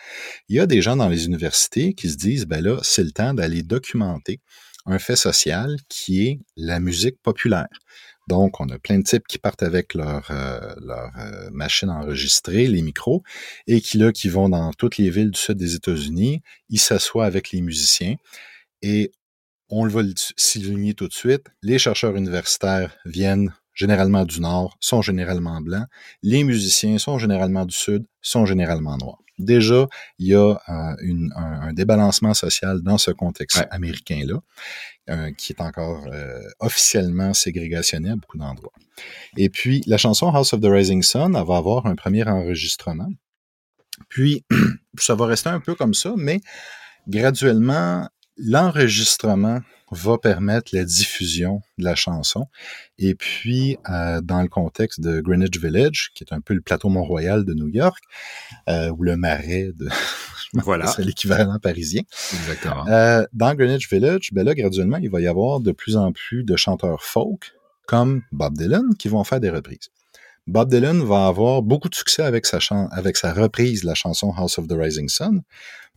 A: il y a des gens dans les universités qui se disent, ben là, c'est le temps d'aller documenter un fait social qui est la musique populaire. Donc, on a plein de types qui partent avec leur, euh, leur euh, machine les micros, et qui là, qui vont dans toutes les villes du sud des États-Unis, ils s'assoient avec les musiciens, et on le va souligner tout de suite, les chercheurs universitaires viennent généralement du Nord, sont généralement blancs. Les musiciens sont généralement du Sud, sont généralement noirs. Déjà, il y a euh, un, débalancement social dans ce contexte américain-là, euh, qui est encore euh, officiellement ségrégationné à beaucoup d'endroits. Et puis, la chanson House of the Rising Sun, elle va avoir un premier enregistrement. Puis, ça va rester un peu comme ça, mais graduellement, l'enregistrement va permettre la diffusion de la chanson. Et puis, euh, dans le contexte de Greenwich Village, qui est un peu le plateau Mont-Royal de New York, euh, ou le marais de... voilà. C'est l'équivalent parisien. Exactement. Euh, dans Greenwich Village, ben là, graduellement, il va y avoir de plus en plus de chanteurs folk, comme Bob Dylan, qui vont faire des reprises. Bob Dylan va avoir beaucoup de succès avec sa, avec sa reprise de la chanson House of the Rising Sun,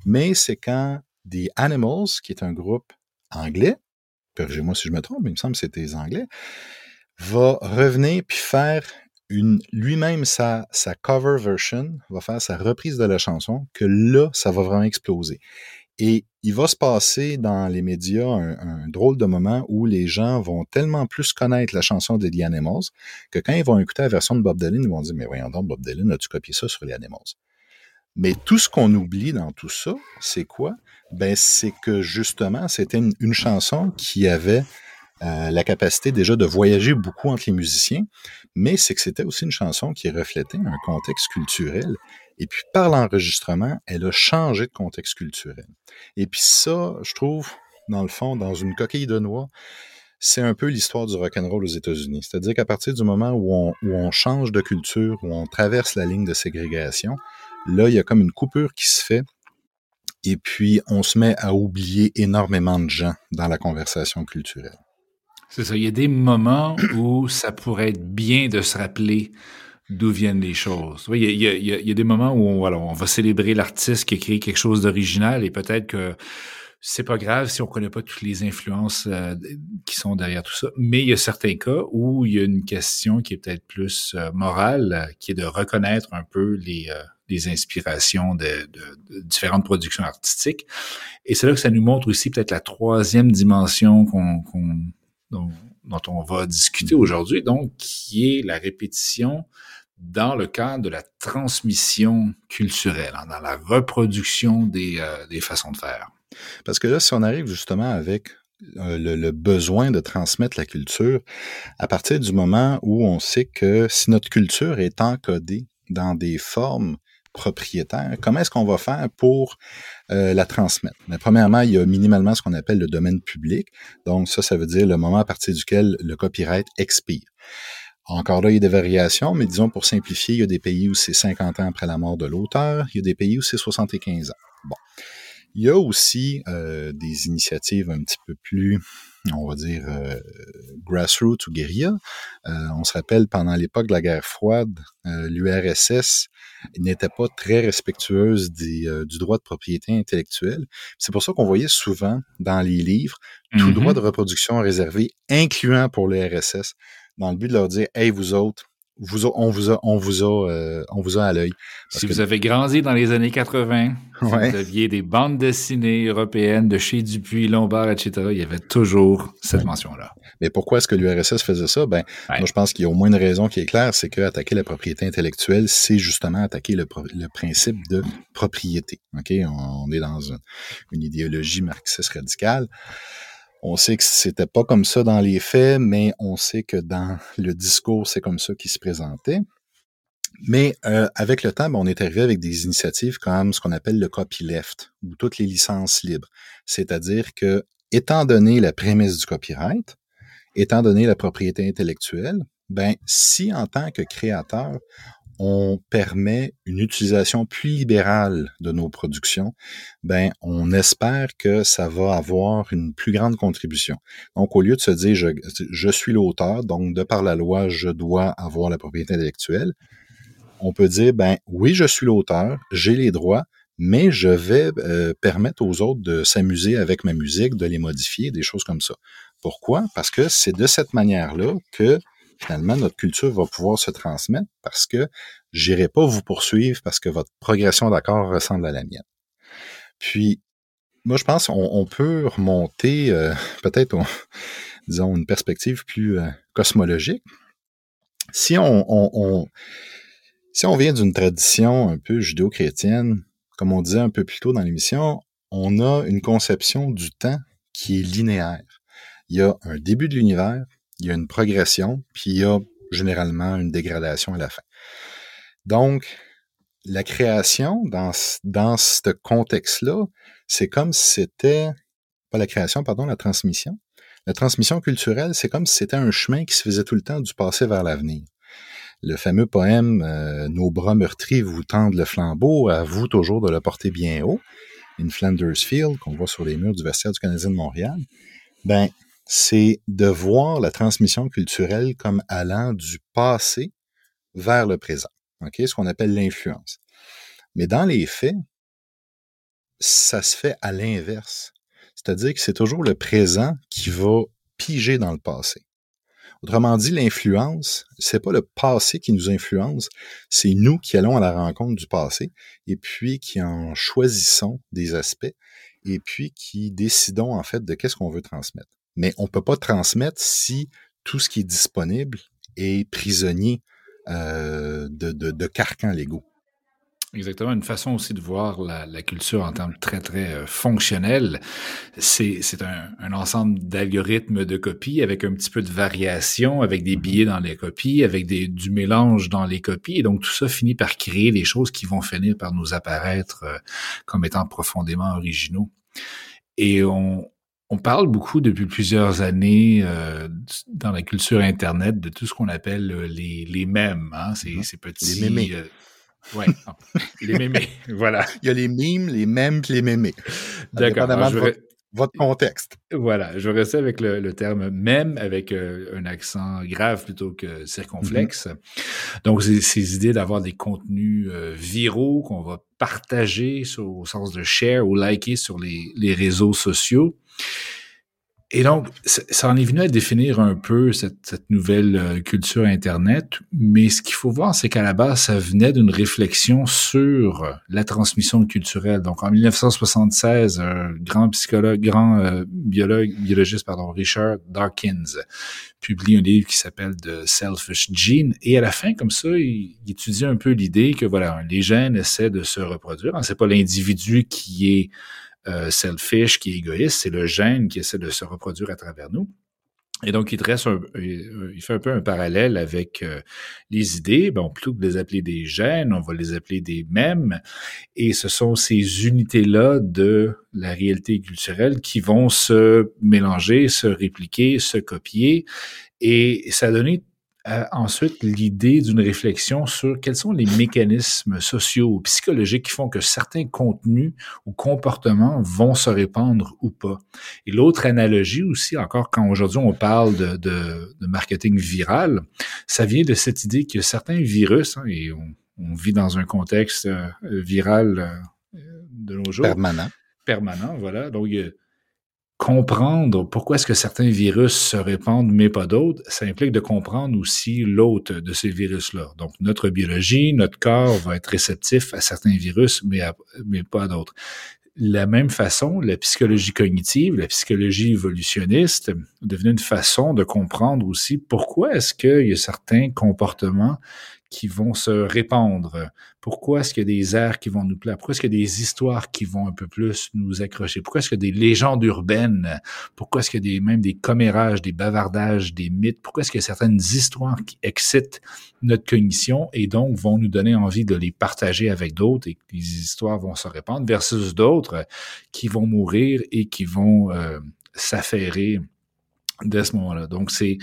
A: mais c'est quand The Animals, qui est un groupe anglais, corrigez-moi si je me trompe, il me semble que c'était les Anglais, va revenir puis faire une lui-même sa, sa cover version, va faire sa reprise de la chanson, que là, ça va vraiment exploser. Et il va se passer dans les médias un, drôle de moment où les gens vont tellement plus connaître la chanson de The Animals que quand ils vont écouter la version de Bob Dylan, ils vont dire Mais voyons donc, Bob Dylan, as-tu copié ça sur les Animals? Mais tout ce qu'on oublie dans tout ça, c'est quoi? Ben, c'est que justement, c'était une, chanson qui avait euh, la capacité déjà de voyager beaucoup entre les musiciens, mais c'est que c'était aussi une chanson qui reflétait un contexte culturel et puis par l'enregistrement, elle a changé de contexte culturel. Et puis ça, je trouve, dans le fond, dans une coquille de noix, c'est un peu l'histoire du rock'n'roll aux États-Unis. C'est-à-dire qu'à partir du moment où on, où on change de culture, où on traverse la ligne de ségrégation, là, il y a comme une coupure qui se fait. Et puis, on se met à oublier énormément de gens dans la conversation culturelle.
B: C'est ça. Il y a des moments où ça pourrait être bien de se rappeler d'où viennent les choses. Il y, a, des moments où on, on va célébrer l'artiste qui a créé quelque chose d'original et peut-être que c'est pas grave si on connaît pas toutes les influences euh, qui sont derrière tout ça. Mais il y a certains cas où il y a une question qui est peut-être plus euh, morale, euh, qui est de reconnaître un peu les, les inspirations de, de, différentes productions artistiques. Et c'est là que ça nous montre aussi peut-être la troisième dimension qu'on, qu'on dont, dont on va discuter aujourd'hui, donc qui est la répétition dans le cadre de la transmission culturelle, hein, dans la reproduction des, euh, des, façons de faire.
A: Parce que là, si on arrive justement avec euh, le, le, besoin de transmettre la culture, à partir du moment où on sait que si notre culture est encodée dans des formes propriétaires, comment est-ce qu'on va faire pour euh, la transmettre? Mais premièrement, il y a minimalement ce qu'on appelle le domaine public. Donc ça, ça veut dire le moment à partir duquel le copyright expire. Encore là, il y a des variations, mais disons pour simplifier, il y a des pays où c'est 50 ans après la mort de l'auteur, il y a des pays où c'est 75 ans. Bon. Il y a aussi euh, des initiatives un petit peu plus, on va dire, euh, grassroots ou guérilla. Euh, on se rappelle, pendant l'époque de la guerre froide, euh, l'URSS n'était pas très respectueuse des, euh, du droit de propriété intellectuelle. C'est pour ça qu'on voyait souvent dans les livres tout mm-hmm. droit de reproduction réservé, incluant pour l'URSS dans le but de leur dire, hey, vous autres, vous on vous a, on vous a, euh, on vous a à l'œil.
B: Si vous avez grandi dans les années 80, si vous aviez des bandes dessinées européennes de chez Dupuis, Lombard, etc., il y avait toujours cette mention-là.
A: Mais pourquoi est-ce que l'URSS faisait ça? Ben, moi, je pense qu'il y a au moins une raison qui est claire, c'est qu'attaquer la propriété intellectuelle, c'est justement attaquer le, le, principe de propriété. OK? On, est dans une, une idéologie marxiste radicale. On sait que c'était pas comme ça dans les faits, mais on sait que dans le discours, c'est comme ça qu'il se présentait. Mais euh, avec le temps, ben, on est arrivé avec des initiatives comme ce qu'on appelle le copyleft, ou toutes les licences libres. C'est-à-dire que, étant donné la prémisse du copyright, étant donné la propriété intellectuelle, ben si en tant que créateur, on permet une utilisation plus libérale de nos productions, ben on espère que ça va avoir une plus grande contribution. Donc au lieu de se dire je, suis l'auteur, donc de par la loi je dois avoir la propriété intellectuelle, on peut dire ben oui je suis l'auteur, j'ai les droits, mais je vais euh, permettre aux autres de s'amuser avec ma musique, de les modifier, des choses comme ça. Pourquoi? Parce que c'est de cette manière-là que finalement, notre culture va pouvoir se transmettre parce que j'irai pas vous poursuivre parce que votre progression d'accord ressemble à la mienne. Puis, moi, je pense qu'on peut remonter euh, peut-être, disons, une perspective plus euh, cosmologique. Si on, si on vient d'une tradition un peu judéo-chrétienne, comme on disait un peu plus tôt dans l'émission, on a une conception du temps qui est linéaire. Il y a un début de l'univers, il y a une progression, puis il y a généralement une dégradation à la fin. Donc, la création dans, dans ce contexte-là, c'est comme si c'était, pas la création, pardon, la transmission. La transmission culturelle, c'est comme si c'était un chemin qui se faisait tout le temps du passé vers l'avenir. Le fameux poème euh, Nos bras meurtris vous tendent le flambeau, à vous toujours de le porter bien haut, in Flanders Field, qu'on voit sur les murs du vestiaire du Canadien de Montréal. Ben, c'est de voir la transmission culturelle comme allant du passé vers le présent. Okay? Ce qu'on appelle l'influence. Mais dans les faits, ça se fait à l'inverse. C'est-à-dire que c'est toujours le présent qui va piger dans le passé. Autrement dit, l'influence, c'est pas le passé qui nous influence, c'est nous qui allons à la rencontre du passé et puis qui en choisissons des aspects et puis qui décidons en fait de qu'est-ce qu'on veut transmettre. Mais on peut pas transmettre si tout ce qui est disponible est prisonnier euh, de, de, de carcans légaux.
B: Exactement, une façon aussi de voir la, la culture en termes très, très euh, fonctionnels. C'est, c'est un, un, ensemble d'algorithmes de copies avec un petit peu de variation, avec des billets dans les copies, avec des, du mélange dans les copies. Et donc, tout ça finit par créer des choses qui vont finir par nous apparaître euh, comme étant profondément originaux. Et on, on parle beaucoup depuis plusieurs années euh, dans la culture Internet de tout ce qu'on appelle les, les mèmes, hein, ces, mm-hmm. ces petits...
A: Les mémés. Euh,
B: oui, les mémés, voilà.
A: Il y a les mimes, les mèmes, les mémés.
B: D'accord.
A: Votre, votre, contexte.
B: Voilà, je vais rester avec le, le terme mème avec euh, un accent grave plutôt que circonflexe. Mm -hmm. Donc, c'est ces idées d'avoir des contenus euh, viraux qu'on va partager sur, au sens de share ou liker sur les, les réseaux sociaux. Et donc, ça en est venu à définir un peu cette, nouvelle euh, culture Internet, mais ce qu'il faut voir, c'est qu'à la base, ça venait d'une réflexion sur la transmission culturelle. Donc, en 1976, un grand psychologue, grand euh, biologue, biologiste, pardon, Richard Dawkins, publie un livre qui s'appelle The Selfish Gene, et à la fin, comme ça, il, il étudie un peu l'idée que, voilà, les gènes essaient de se reproduire. C'est pas l'individu qui est euh, selfish, qui est égoïste, c'est le gène qui essaie de se reproduire à travers nous. Et donc, il, dresse un, il fait un peu un parallèle avec euh, les idées. Bon, plutôt que de les appeler des gènes, on va les appeler des mèmes. Et ce sont ces unités-là de la réalité culturelle qui vont se mélanger, se répliquer, se copier. Et ça a donné euh, ensuite l'idée d'une réflexion sur quels sont les mécanismes sociaux ou psychologiques qui font que certains contenus ou comportements vont se répandre ou pas. Et l'autre analogie aussi, encore quand aujourd'hui on parle de, de, de, marketing viral, ça vient de cette idée que certains virus, hein, et on, on, vit dans un contexte euh, viral euh, de nos jours.
A: Permanent.
B: Permanent, voilà. Donc, comprendre pourquoi est-ce que certains virus se répandent mais pas d'autres, ça implique de comprendre aussi l'hôte de ces virus-là. Donc, notre biologie, notre corps va être réceptif à certains virus, mais, pas à d'autres. La même façon, la psychologie cognitive, la psychologie évolutionniste devenait une façon de comprendre aussi pourquoi est-ce qu'il y a certains comportements qui vont se répandre? Pourquoi est-ce qu'il y a des airs qui vont nous plaire? Pourquoi est-ce qu'il y a des histoires qui vont un peu plus nous accrocher? Pourquoi est-ce qu'il y a des légendes urbaines? Pourquoi est-ce qu'il y a des, même des commérages, des bavardages, des mythes? Pourquoi est-ce qu'il y a certaines histoires qui excitent notre cognition et donc vont nous donner envie de les partager avec d'autres et que les histoires vont se répandre versus d'autres qui vont mourir et qui vont euh, s'affairer dès ce moment-là? Donc, c'est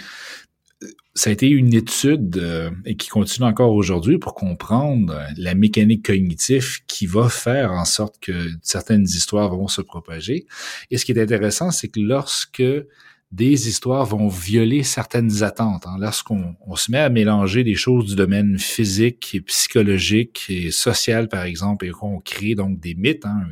B: ça a été une étude euh, et qui continue encore aujourd'hui pour comprendre la mécanique cognitive qui va faire en sorte que certaines histoires vont se propager. Et ce qui est intéressant, c'est que lorsque des histoires vont violer certaines attentes. Hein. Lorsqu'on on se met à mélanger des choses du domaine physique et psychologique et social, par exemple, et qu'on crée donc des mythes, hein,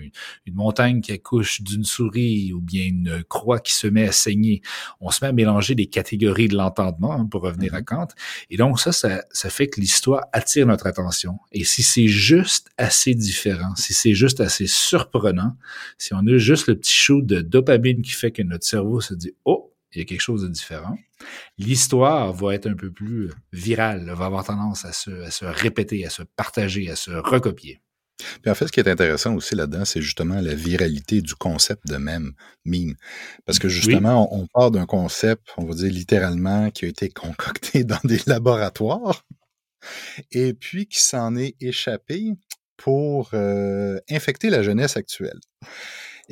B: une, montagne qui accouche d'une souris ou bien une croix qui se met à saigner, on se met à mélanger des catégories de l'entendement, hein, pour revenir à mm-hmm. Kant. Et donc ça, ça, ça fait que l'histoire attire notre attention. Et si c'est juste assez différent, si c'est juste assez surprenant, si on a juste le petit shoot de dopamine qui fait que notre cerveau se dit, oh, il y a quelque chose de différent. L'histoire va être un peu plus virale, va avoir tendance à se, à se répéter, à se partager, à se recopier.
A: Puis en fait, ce qui est intéressant aussi là-dedans, c'est justement la viralité du concept de même meme. Parce que justement, oui. on, on, part d'un concept, on va dire littéralement, qui a été concocté dans des laboratoires et puis qui s'en est échappé pour euh, infecter la jeunesse actuelle.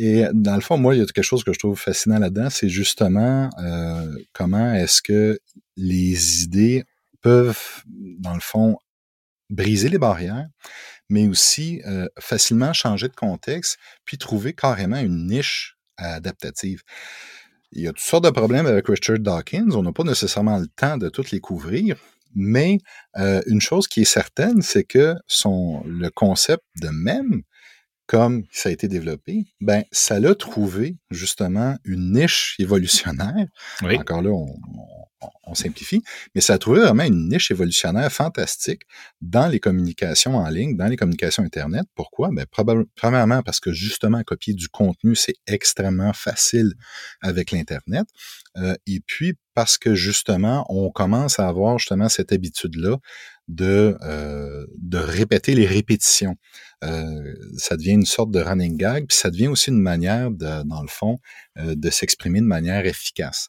A: Et dans le fond, moi, il y a quelque chose que je trouve fascinant là-dedans, c'est justement euh, comment est-ce que les idées peuvent, dans le fond, briser les barrières, mais aussi euh, facilement changer de contexte, puis trouver carrément une niche adaptative. Il y a toutes sortes de problèmes avec Richard Dawkins. On n'a pas nécessairement le temps de toutes les couvrir, mais euh, une chose qui est certaine, c'est que le concept de même comme ça a été développé, ben ça l'a trouvé justement une niche évolutionnaire. Encore là, on, on, simplifie, mais ça a trouvé vraiment une niche évolutionnaire fantastique dans les communications en ligne, dans les communications Internet. Pourquoi? Ben, premièrement, parce que justement, copier du contenu, c'est extrêmement facile avec l'Internet. Euh, et puis, parce que justement, on commence à avoir justement cette habitude-là de, euh, de répéter les répétitions. Euh, ça devient une sorte de running gag, puis ça devient aussi une manière, de, dans le fond, de s'exprimer de manière efficace.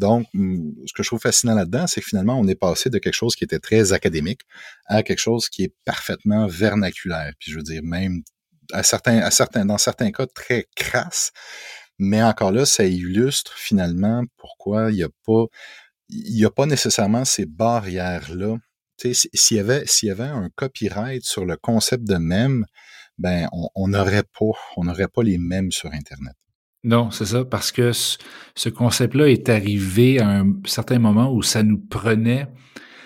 A: Donc, ce que je trouve fascinant là-dedans, c'est que finalement, on est passé de quelque chose qui était très académique à quelque chose qui est parfaitement vernaculaire. Puis je veux dire, même à certains, à certains, dans certains cas, très crasse. Mais encore là, ça illustre finalement pourquoi il n'y a pas, il y a pas nécessairement ces barrières-là. S'il y avait, un copyright sur le concept de mème, ben, on n'aurait pas, on n'aurait pas les mêmes sur Internet.
B: Non, c'est ça, parce que ce concept-là est arrivé à un certain moment où ça nous prenait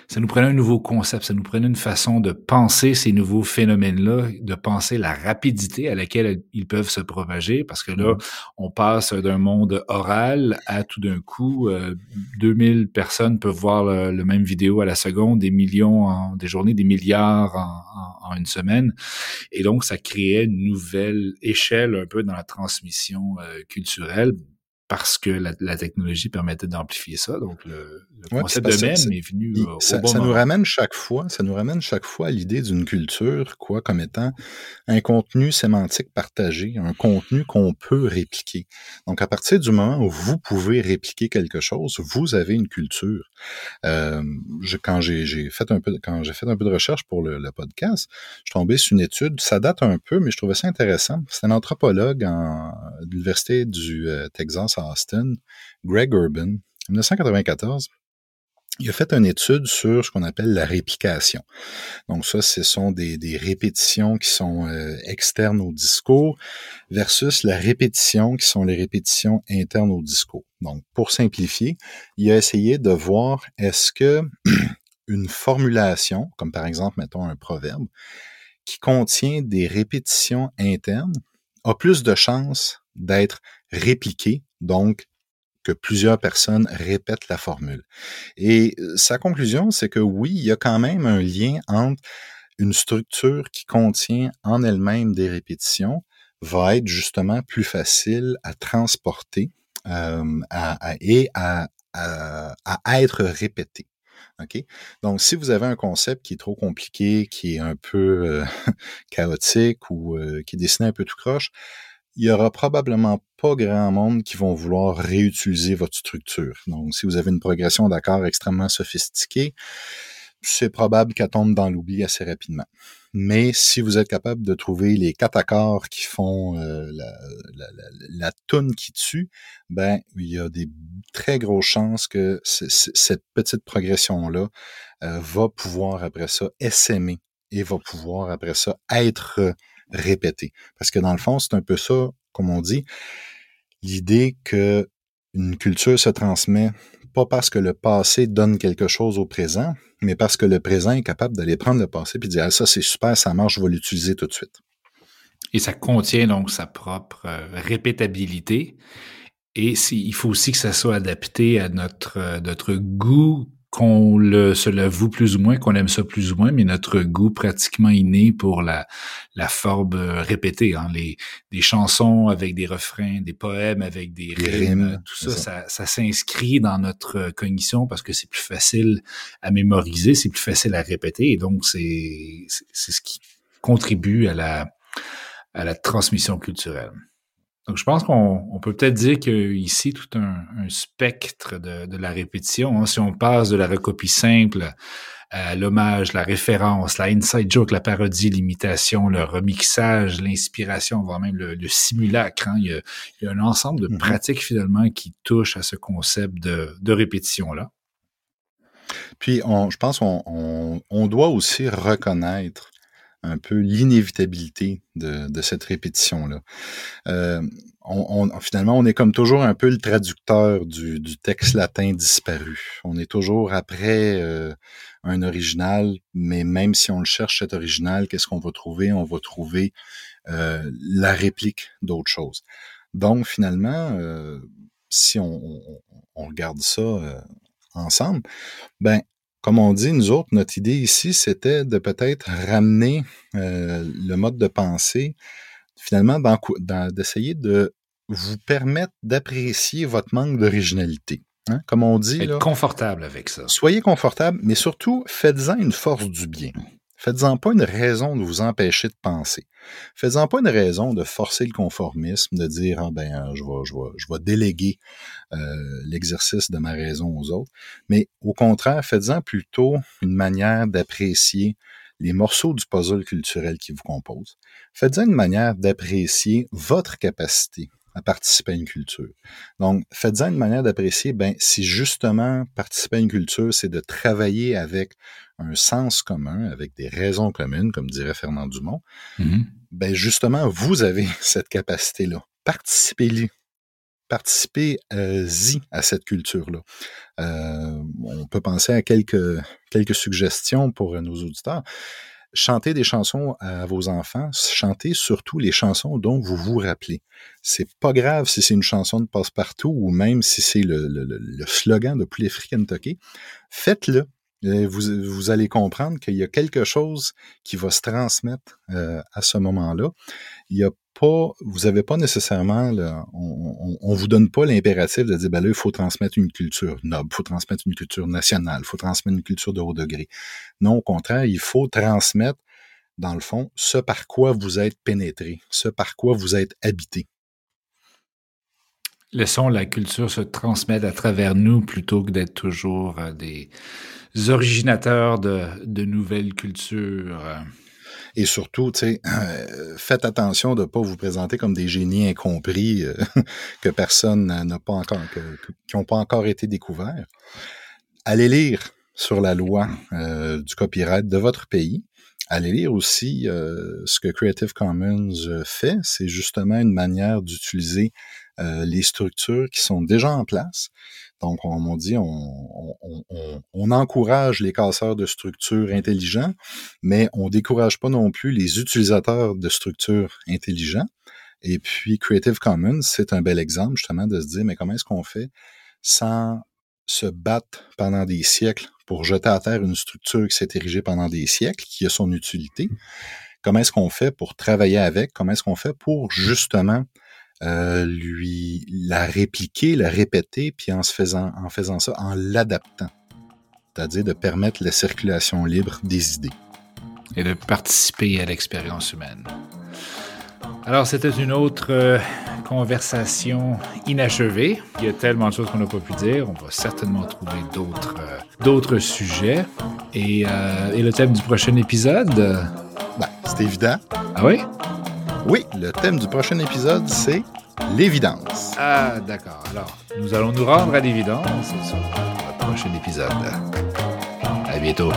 B: ça nous prenait un nouveau concept, ça nous prenait une façon de penser ces nouveaux phénomènes-là, de penser la rapidité à laquelle ils peuvent se propager, parce que là, mm-hmm. on passe d'un monde oral à tout d'un coup, 2000 euh, personnes peuvent voir le, même vidéo à la seconde, des millions en des journées, des milliards en, en, une semaine, et donc ça créait une nouvelle échelle un peu dans la transmission euh, culturelle parce que la, technologie permettait d'amplifier ça. Donc, le, concept de est venu
A: euh, ça, ça nous ramène chaque fois, ça nous ramène chaque fois à l'idée d'une culture, quoi, comme étant un contenu sémantique partagé, un contenu qu'on peut répliquer. Donc, à partir du moment où vous pouvez répliquer quelque chose, vous avez une culture. Euh, je, quand j'ai fait un peu, quand j'ai fait un peu de recherche pour le, le, podcast, je suis tombé sur une étude. Ça date un peu, mais je trouvais ça intéressant. C'est un anthropologue en, de l'université du euh, Texas Austin, Greg Urban, en 1994, il a fait une étude sur ce qu'on appelle la réplication. Donc ça, ce sont des, répétitions qui sont euh, externes au discours versus la répétition qui sont les répétitions internes au discours. Donc pour simplifier, il a essayé de voir est-ce que une formulation, comme par exemple, mettons un proverbe, qui contient des répétitions internes, a plus de chances d'être répliquée donc que plusieurs personnes répètent la formule. Et euh, sa conclusion, c'est que oui, il y a quand même un lien entre une structure qui contient en elle-même des répétitions va être justement plus facile à transporter euh, et à, être répétée. OK? Donc, si vous avez un concept qui est trop compliqué, qui est un peu euh, chaotique ou qui est dessiné un peu tout croche, il y aura probablement pas grand monde qui vont vouloir réutiliser votre structure. Donc, si vous avez une progression d'accords extrêmement sophistiquée, c'est probable qu'elle tombe dans l'oubli assez rapidement. Mais si vous êtes capable de trouver les quatre accords qui font euh, la, la, la, toune qui tue, ben il y a des très grosses chances que cette petite progression-là euh, va pouvoir après ça essaimer et va pouvoir après ça être répéter. Parce que dans le fond, c'est un peu ça, comme on dit, l'idée que une culture se transmet pas parce que le passé donne quelque chose au présent, mais parce que le présent est capable d'aller prendre le passé et dire ah, ça c'est super, ça marche, je vais l'utiliser tout de suite.
B: Et ça contient donc sa propre euh, répétabilité. Et il faut aussi que ça soit adapté à notre, euh, notre goût qu'on le, se l'avoue plus ou moins, qu'on aime ça plus ou moins, mais notre goût pratiquement inné pour la, la forme euh, répétée, hein, les, des chansons avec des refrains, des poèmes avec des rimes, tout ça, ça, s'inscrit dans notre cognition parce que c'est plus facile à mémoriser, c'est plus facile à répéter, et donc c'est, c'est ce qui contribue à la, à la transmission culturelle. Donc, je pense qu'on peut peut-être dire qu'il y a ici tout un, spectre de, la répétition. Hein. Si on passe de la recopie simple à l'hommage, la référence, la inside joke, la parodie, l'imitation, le remixage, l'inspiration, voire même le, simulacre, hein. il, y a, un ensemble de mm-hmm. pratiques finalement qui touchent à ce concept de, répétition-là.
A: Puis, on, je pense qu'on on doit aussi reconnaître un peu l'inévitabilité de, cette répétition-là. Euh, finalement, on est comme toujours un peu le traducteur du, texte latin disparu. On est toujours après euh, un original, mais même si on le cherche, cet original, qu'est-ce qu'on va trouver? On va trouver euh, la réplique d'autre chose. Donc, finalement, euh, si on, on, regarde ça ensemble, ben, comme on dit, nous autres, notre idée ici, c'était de peut-être ramener le mode de pensée finalement, d'essayer de vous permettre d'apprécier votre manque d'originalité. Hein? Comme on dit.
B: Être confortable avec ça.
A: Soyez confortable, mais surtout, faites-en une force du bien. Faites-en pas une raison de vous empêcher de penser. Faites-en pas une raison de forcer le conformisme, de dire ah ben je vais, je vais, je vais déléguer euh, l'exercice de ma raison aux autres. Mais au contraire, faites-en plutôt une manière d'apprécier les morceaux du puzzle culturel qui vous compose. Faites-en une manière d'apprécier votre capacité à participer à une culture. Donc, faites-en une manière d'apprécier, ben, si justement participer à une culture, c'est de travailler avec un sens commun, avec des raisons communes, comme dirait Fernand Dumont, mm-hmm. ben, justement, vous avez cette capacité-là. Participez-y participez-y à cette culture-là. Euh, on peut penser à quelques, quelques suggestions pour nos auditeurs. Chantez des chansons à vos enfants, chantez surtout les chansons dont vous vous rappelez. C'est pas grave si c'est une chanson de passe-partout ou même si c'est le, slogan de Poulet Free Kentucky. Faites-le. Vous, vous, allez comprendre qu'il y a quelque chose qui va se transmettre euh, à ce moment-là. Il y a vous n'avez pas nécessairement, on, on, vous donne pas l'impératif de dire, ben là, il faut transmettre une culture noble, il faut transmettre une culture nationale, il faut transmettre une culture de haut degré. Non, au contraire, il faut transmettre, dans le fond, ce par quoi vous êtes pénétré, ce par quoi vous êtes habité.
B: Laissons la culture se transmettre à travers nous plutôt que d'être toujours euh, des originateurs de, de nouvelles cultures.
A: Et surtout, tu sais, faites attention de ne pas vous présenter comme des génies incompris euh, que personne n'a pas encore, qui n'ont pas encore été découverts. Allez lire sur la loi euh, du copyright de votre pays. Allez lire aussi euh, ce que Creative Commons fait. C'est justement une manière d'utiliser les structures qui sont déjà en place donc, comme on dit, on, encourage les casseurs de structures intelligents, mais on décourage pas non plus les utilisateurs de structures intelligents. Et puis, Creative Commons, c'est un bel exemple justement de se dire, mais comment est-ce qu'on fait sans se battre pendant des siècles pour jeter à terre une structure qui s'est érigée pendant des siècles, qui a son utilité? Comment est-ce qu'on fait pour travailler avec? Comment est-ce qu'on fait pour justement euh, lui la répliquer, la répéter, puis en se faisant, en faisant ça, en l'adaptant. C'est-à-dire de permettre la circulation libre des idées.
B: Et de participer à l'expérience humaine. Alors, c'était une autre euh, conversation inachevée. Il y a tellement de choses qu'on n'a pas pu dire. On va certainement trouver d'autres euh, sujets. Et, et, le thème du prochain épisode?
A: Ben, c'est évident.
B: Ah oui?
A: Oui, le thème du prochain épisode, c'est l'évidence.
B: Ah, d'accord. Alors, nous allons nous rendre à l'évidence sur le prochain épisode. À bientôt.